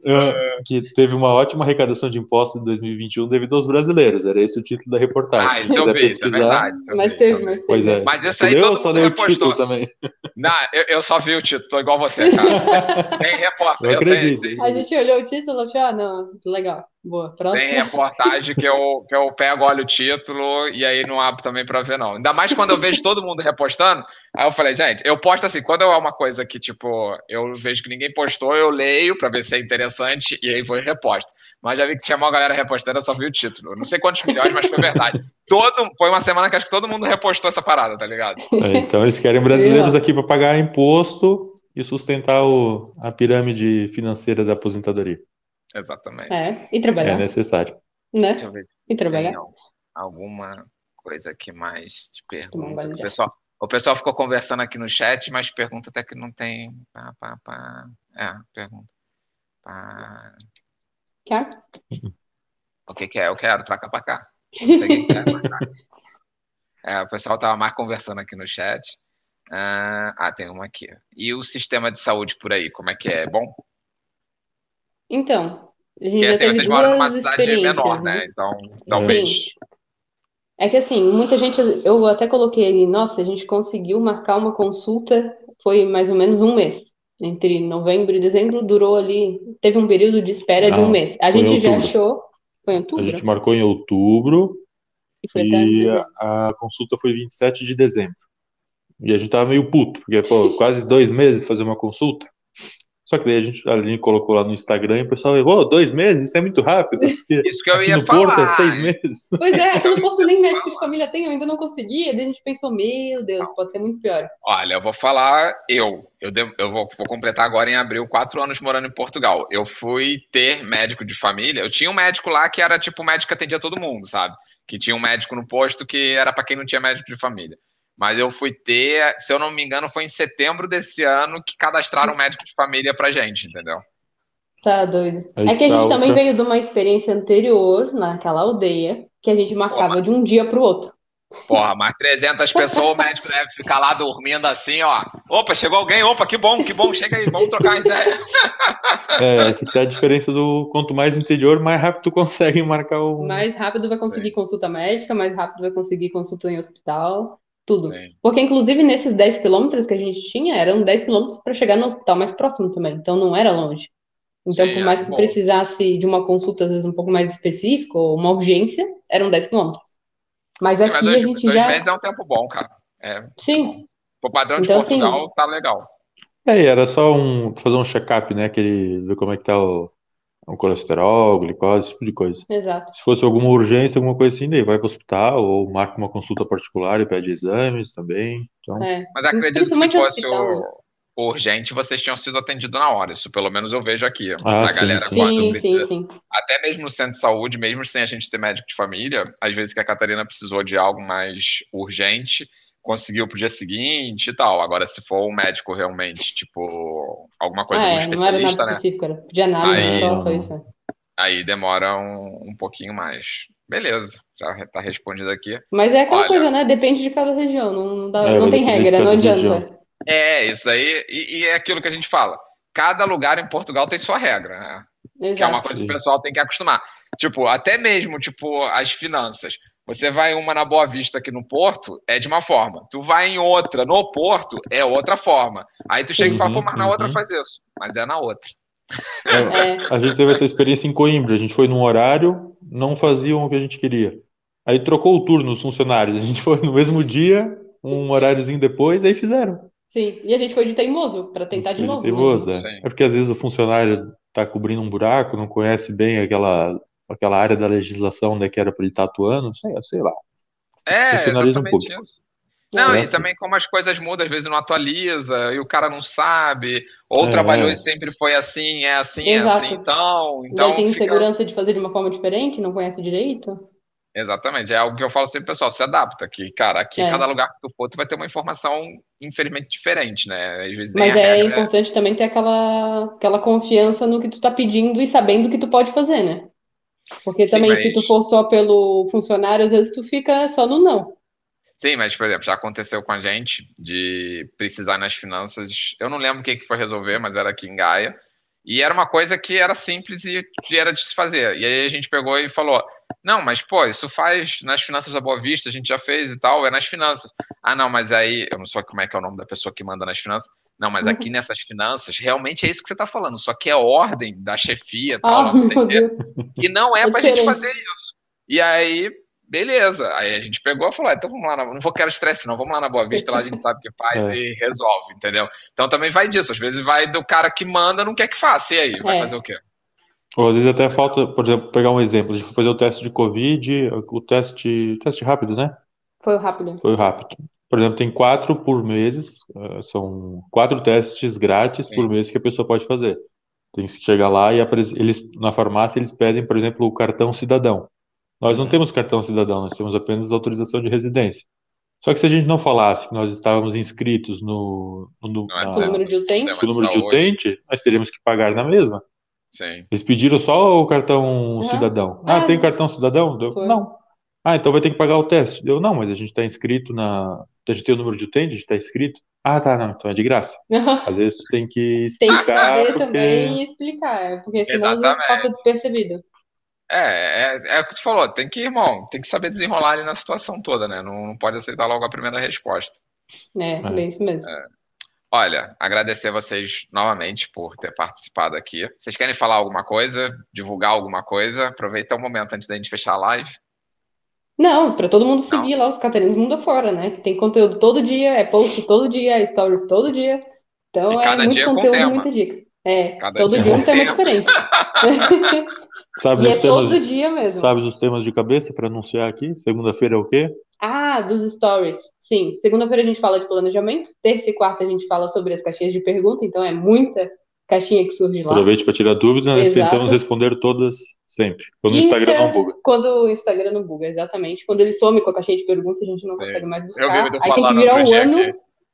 É, que teve uma ótima arrecadação de impostos em 2021 devido aos brasileiros. Era esse o título da reportagem. Ah, isso eu vi, isso é pesquisar, verdade. eu Mas teve, eu mas teve. Pois é. Mas aí todo ou só leu o título também? Não, eu, eu só vi o título, tô igual você, cara. Tem reportagem. Eu eu tenho-. A gente olhou o título e achou, ah, não, legal. Boa. Próximo. Tem reportagem que eu, que eu pego, olho o título e aí não abro também pra ver, não. Ainda mais quando eu vejo todo mundo repostando. Aí eu falei, gente, eu posto assim, quando é uma coisa que, tipo, eu vejo que ninguém postou, eu leio pra ver se é interessante e aí vou e reposto. Mas já vi que tinha uma galera repostando, eu só vi o título. Não sei quantos milhões, mas foi verdade. Todo, foi uma semana que acho que todo mundo repostou essa parada, tá ligado? É, então eles querem brasileiros aqui para pagar imposto e sustentar o, a pirâmide financeira da aposentadoria. Exatamente. É, e É trabalhar, necessário. né? Deixa eu ver. E trabalhar. Tem al- alguma coisa que mais te um pergunta? pessoal, o pessoal ficou conversando aqui no chat, mas pergunta até que não tem. Pá, pá, pá. É, pergunta. Pá. Quer? O que, que é? Eu quero, traca pra cá. Não sei quem quer, mas traca. É, o pessoal tava mais conversando aqui no chat. Ah, ah, tem uma aqui. E o sistema de saúde por aí, como é que é? É bom? Então, a gente Porque já assim, teve vocês moram numa duas cidade experiências, menor, né? né? Então, talvez. Sim. É que assim, muita gente, eu até coloquei ali, nossa, a gente conseguiu marcar uma consulta, foi mais ou menos um mês. Entre novembro e dezembro, durou ali, teve um período de espera de um mês. A gente já achou, foi em A outubro? gente marcou em outubro E e a, a consulta foi 27 de dezembro. E a gente tava meio puto, porque, pô, quase dois meses fazer uma consulta. Só que daí a gente, a Aline colocou lá no Instagram e o pessoal falou, dois meses? Isso é muito rápido. Isso que eu ia no falar. Porto é seis meses. Pois é, aqui no Porto nem médico de família tem, eu ainda não conseguia. Daí a gente pensou, meu Deus, pode ser muito pior. Olha, eu vou falar, eu, eu, devo- eu vou, vou completar agora em abril quatro anos morando em Portugal. Eu fui ter médico de família. Eu tinha um médico lá que era tipo o médico que atendia todo mundo, sabe? Que tinha um médico no posto que era para quem não tinha médico de família. Mas eu fui ter, se eu não me engano, foi em setembro desse ano que cadastraram um médico de família pra gente, entendeu? Tá doido. Aí É que a tá gente também outra. veio de uma experiência anterior, naquela aldeia, que a gente marcava de um dia pro outro. Porra, mais 300 pessoas, o médico deve ficar lá dormindo assim, ó. Opa, chegou alguém, opa, que bom, que bom, chega aí, vamos trocar ideia. É, essa é a diferença do quanto mais interior, mais rápido tu consegue marcar o. Mais rápido vai conseguir consulta médica, mais rápido vai conseguir consulta em hospital, tudo. Sim. Porque, inclusive, nesses 10 quilômetros que a gente tinha, eram 10 quilômetros para chegar no hospital mais próximo também, então não era longe. Então, Sim, por mais era que bom. precisasse de uma consulta, às vezes, um pouco mais específica, ou uma urgência, eram 10 quilômetros. Mas Sim, mas aqui a dois, gente dois já. meses é um tempo bom, cara. É, Sim, o padrão de Então, assim, Portugal tá legal. É, e era só um, fazer um check-up, né? Aquele, ver como é que tá o, o colesterol, glicose, esse tipo de coisa. exato. Se fosse alguma urgência, alguma coisa assim, daí vai para o hospital ou marca uma consulta particular e pede exames também. Então, É. Mas acredito que se fosse né? o, urgente, vocês tinham sido atendidos na hora. Isso pelo menos eu vejo aqui. Ah, a sim, galera sim. Sim, sim, sim. Até mesmo no centro de saúde, mesmo sem a gente ter médico de família, às vezes que a Catarina precisou de algo mais urgente, conseguiu pro dia seguinte e tal. Agora, se for um médico realmente, tipo, alguma coisa Ah, é, não era nada especialista, né? específico, era de análise Aí- só, só isso. é. Aí demora um, um pouquinho mais. Beleza, já tá respondido aqui. Mas é aquela Olha. coisa, né? Depende de cada região, não, não dá- É, não tem regra, não adianta. região. É, isso aí, e, e é aquilo que a gente fala. Cada lugar em Portugal tem sua regra, né? Que é uma Exato. coisa que o pessoal tem que acostumar. Tipo, até mesmo, tipo, as finanças. Você vai em uma na Boa Vista aqui no Porto, é de uma forma. Tu vai em outra no Porto, é outra forma. Aí tu chega e fala, Uhum, pô, mas na outra uhum. faz isso. Mas é na outra. é, É, a gente teve essa experiência em Coimbra. A gente foi num horário, não faziam o que a gente queria. Aí trocou o turno os funcionários. A gente foi no mesmo dia, um horáriozinho depois, aí fizeram. sim. E a gente foi de teimoso para tentar de novo teimoso, mesmo. é. É porque às vezes o funcionário tá cobrindo um buraco, não conhece bem aquela, aquela área da legislação né, que era para ele estar atuando, sei, sei lá. É, Personaliza um exatamente pouco. isso. Não, É e assim. também como as coisas mudam, às vezes não atualiza, e o cara não sabe, ou É. trabalhou e sempre foi assim, é assim, é Exato. assim, então. Daí Então tem fica. insegurança de fazer de uma forma diferente, não conhece direito. Exatamente, é algo que eu falo sempre, pessoal, se adapta, que, cara, aqui É. cada lugar que tu for, tu vai ter uma informação, infelizmente, diferente, né? Às vezes nem Mas é regra importante também ter aquela, aquela confiança no que tu tá pedindo e sabendo o que tu pode fazer, né? Porque Sim, também, mas- se tu for só pelo funcionário, às vezes tu fica só no não. Sim, mas, por exemplo, já aconteceu com a gente de precisar nas finanças. Eu não lembro o que que foi resolver, mas era aqui em Gaia. E era uma coisa que era simples e era de se fazer. E aí a gente pegou e falou: Não, mas pô, isso faz nas finanças da Boa Vista, a gente já fez e tal, é nas finanças. Ah, não, mas aí, eu não sei como é que é o nome da pessoa que manda nas finanças. Não, mas aqui nessas finanças, realmente é isso que você está falando, só que é ordem da chefia e tal, Ah. Deus. E não é, É pra gente diferente. fazer isso. E aí, beleza. Aí a gente pegou e falou: ah, então vamos lá, na- não vou quero estresse, não. Vamos lá na Boa Vista, lá a gente sabe o que faz É. e resolve, entendeu? Então também vai disso. Às vezes vai do cara que manda, não quer que faça. E aí, vai É. fazer o quê? Ou às vezes até falta, por exemplo, pegar um exemplo, a gente foi fazer o teste de Covid, o teste, teste rápido, né? Foi rápido. Foi rápido. Por exemplo, tem quatro por meses, eh, são quatro testes grátis Sim. por mês que a pessoa pode fazer. Tem que chegar lá e eles na farmácia eles pedem, por exemplo, o cartão cidadão. Nós não Uhum. temos cartão cidadão, nós temos apenas autorização de residência. Só que se a gente não falasse que nós estávamos inscritos no, no, Não é na- número de utente? Número de saúde. utente, nós teríamos que pagar na mesma. Sim. Eles pediram só o cartão cidadão. Ah, Ah, tem cartão cidadão? Foi. não. Ah, então vai ter que pagar o teste. Deu, não, mas a gente está inscrito na. A gente tem o número de utente, a gente está inscrito. Ah, tá, não, então é de graça. Às vezes tu tem que Tem que explicar, saber porque. também e explicar, é, porque senão às vezes Exatamente. passa despercebido. É, é, é o que você falou, tem que, irmão, tem que saber desenrolar ali na situação toda, né? Não, não pode aceitar logo a primeira resposta. É, É. é isso mesmo. Olha, agradecer a vocês novamente por ter participado aqui. Vocês querem falar alguma coisa? Divulgar alguma coisa? Aproveita o momento antes da gente fechar a live. Não, pra todo mundo seguir lá os Catarinas Mundo Afora, né? Que tem conteúdo todo dia, é post todo dia, é stories todo dia. Então E é cada muito dia com conteúdo, tema. muita dica. É, Cada todo dia, dia um tema diferente. Sabe e é temas, todo dia mesmo. Sabe os temas de cabeça para anunciar aqui? Segunda-feira é o quê? Ah, dos stories. Sim. Segunda-feira a gente fala de planejamento. Terça e quarta a gente fala sobre as caixinhas de pergunta. Então é muita caixinha que surge lá. Aproveite para tirar dúvidas, nós tentamos responder todas sempre. Quando Quinta, o Instagram não buga. Quando o Instagram não buga, exatamente. Quando ele some com a caixinha de perguntas, a gente não consegue mais buscar. Aí tem que virar um ano.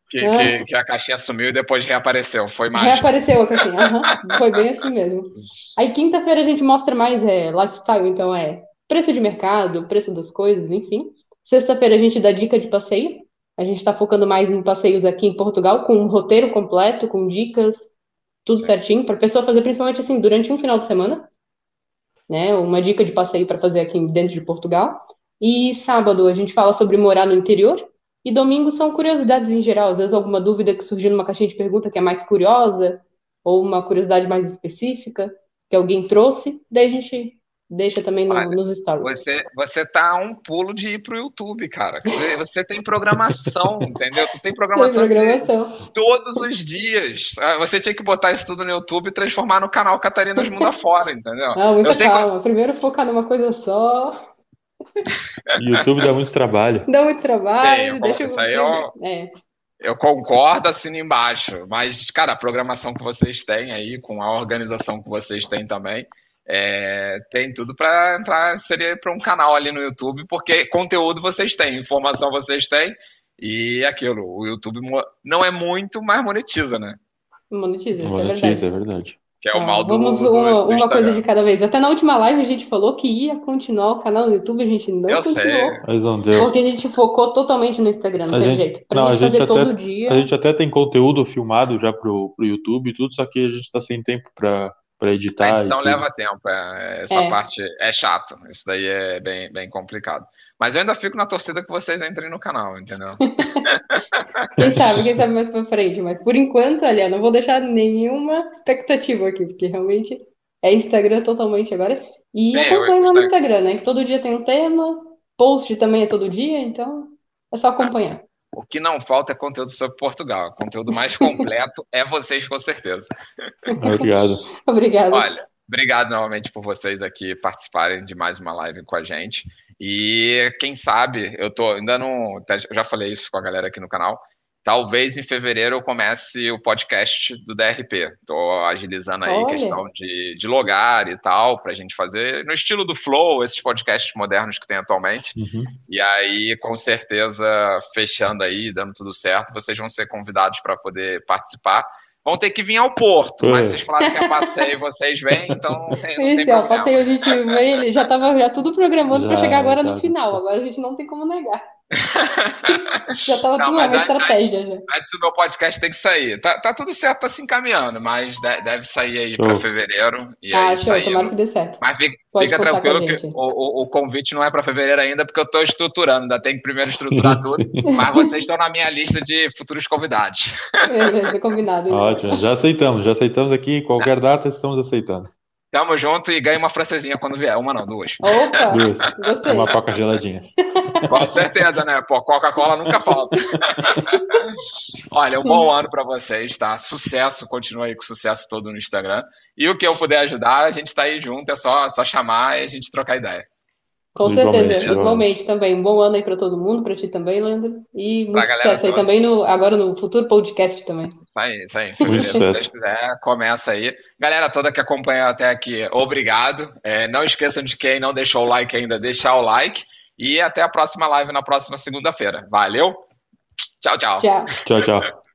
Que, ah. que, que, a caixinha sumiu e depois reapareceu. Foi mágico. Reapareceu a caixinha. Uhum. Foi bem assim mesmo. Aí quinta-feira a gente mostra mais é, lifestyle, então é preço de mercado, preço das coisas, enfim. Sexta-feira a gente dá dica de passeio. A gente está focando mais em passeios aqui em Portugal, com um roteiro completo, com dicas, tudo certinho, para a pessoa fazer principalmente assim, durante um final de semana. Né? Uma dica de passeio para fazer aqui dentro de Portugal. E sábado a gente fala sobre morar no interior. E domingo são curiosidades em geral, às vezes alguma dúvida que surgiu numa caixinha de pergunta que é mais curiosa, ou uma curiosidade mais específica que alguém trouxe, daí a gente deixa também no, Olha, nos stories. Você, você tá a um pulo de ir pro YouTube, cara. Você, você tem programação, entendeu? Tu tem programação, tem programação. todos os dias. Ah, você tinha que botar isso tudo no YouTube e transformar no canal Catarinas Mundo Afora, entendeu? Não, muita calma. Que... Primeiro focar numa coisa só. YouTube dá muito trabalho. Dá muito trabalho, Sim, deixa eu... eu... É. Eu concordo, assino embaixo. Mas, cara, a programação que vocês têm aí, com a organização que vocês têm também, é, tem tudo para entrar, seria para um canal ali no YouTube, porque conteúdo vocês têm, informação vocês têm, e aquilo, o YouTube não é muito, mas monetiza, né? Monetiza, isso monetiza, é verdade. É verdade. Que é o mal do, Vamos do, uma, do uma coisa de cada vez. Até na última live a gente falou que ia continuar o canal no YouTube, a gente não Eu continuou. Mas não deu. Porque a gente focou totalmente no Instagram, não a tem gente, jeito. Pra não, gente, fazer gente todo dia. A gente até tem conteúdo filmado já pro, pro YouTube e tudo, só que a gente tá sem tempo pra, para editar. A edição leva tempo, é, essa é. parte é chato, isso daí é bem, bem complicado. Mas eu ainda fico na torcida que vocês entrem no canal, entendeu? quem sabe, quem sabe mais pra frente, mas por enquanto, ali, não vou deixar nenhuma expectativa aqui, porque realmente é Instagram totalmente agora. E acompanhe lá no Instagram, né? Que todo dia tem um tema, post também é todo dia, então é só acompanhar. O que não falta é conteúdo sobre Portugal. O conteúdo mais completo é vocês, com certeza. Obrigado. Obrigado. Olha, obrigado novamente por vocês aqui participarem de mais uma live com a gente. E quem sabe, eu tô ainda não. Já falei isso com a galera aqui no canal. Talvez em fevereiro eu comece o podcast do DRP. Estou agilizando aí Olha. questão de, de logar e tal, para a gente fazer no estilo do Flow, esses podcasts modernos que tem atualmente. Uhum. E aí, com certeza, fechando aí, dando tudo certo, vocês vão ser convidados para poder participar vão ter que vir ao Porto. Mas vocês falaram que a passeio vocês vêm, então não tem, não Isso, tem passeio a gente vem, ele já estava já tudo programando para chegar agora no final. Agora a gente não tem como negar. Já estava tudo uma estratégia. Já. Antes do meu podcast tem que sair. Tá, tá tudo certo, tá se encaminhando, mas deve sair aí para fevereiro. E ah, aí show, tomara que dê certo. Mas fica, fica tranquilo que o, o, o, convite não é para fevereiro ainda, porque eu estou estruturando, ainda tem que primeiro estruturar tudo. mas vocês estão na minha lista de futuros convidados. Beleza, combinado. Ótimo, já aceitamos, já aceitamos aqui. Qualquer data estamos aceitando. Tamo junto e ganha uma francesinha quando vier. Uma não, duas. Opa! Duas. Gostei. Uma coca geladinha. Com certeza, né? Pô, Coca-Cola nunca falta. Olha, um bom ano para vocês, tá? Sucesso, continua aí com sucesso todo no Instagram. E o que eu puder ajudar, a gente tá aí junto, é só, só chamar e a gente trocar ideia. Com certeza, igualmente também. Um bom ano aí para todo mundo, para ti também, Leandro. E muito sucesso aí também no, agora no futuro podcast também. Isso aí, isso aí. Se Deus quiser, começa aí. Galera toda que acompanhou até aqui, obrigado. É, não esqueçam de quem não deixou o like ainda, deixar o like. E até a próxima live na próxima segunda-feira. Valeu? Tchau, tchau. Tchau, tchau. tchau.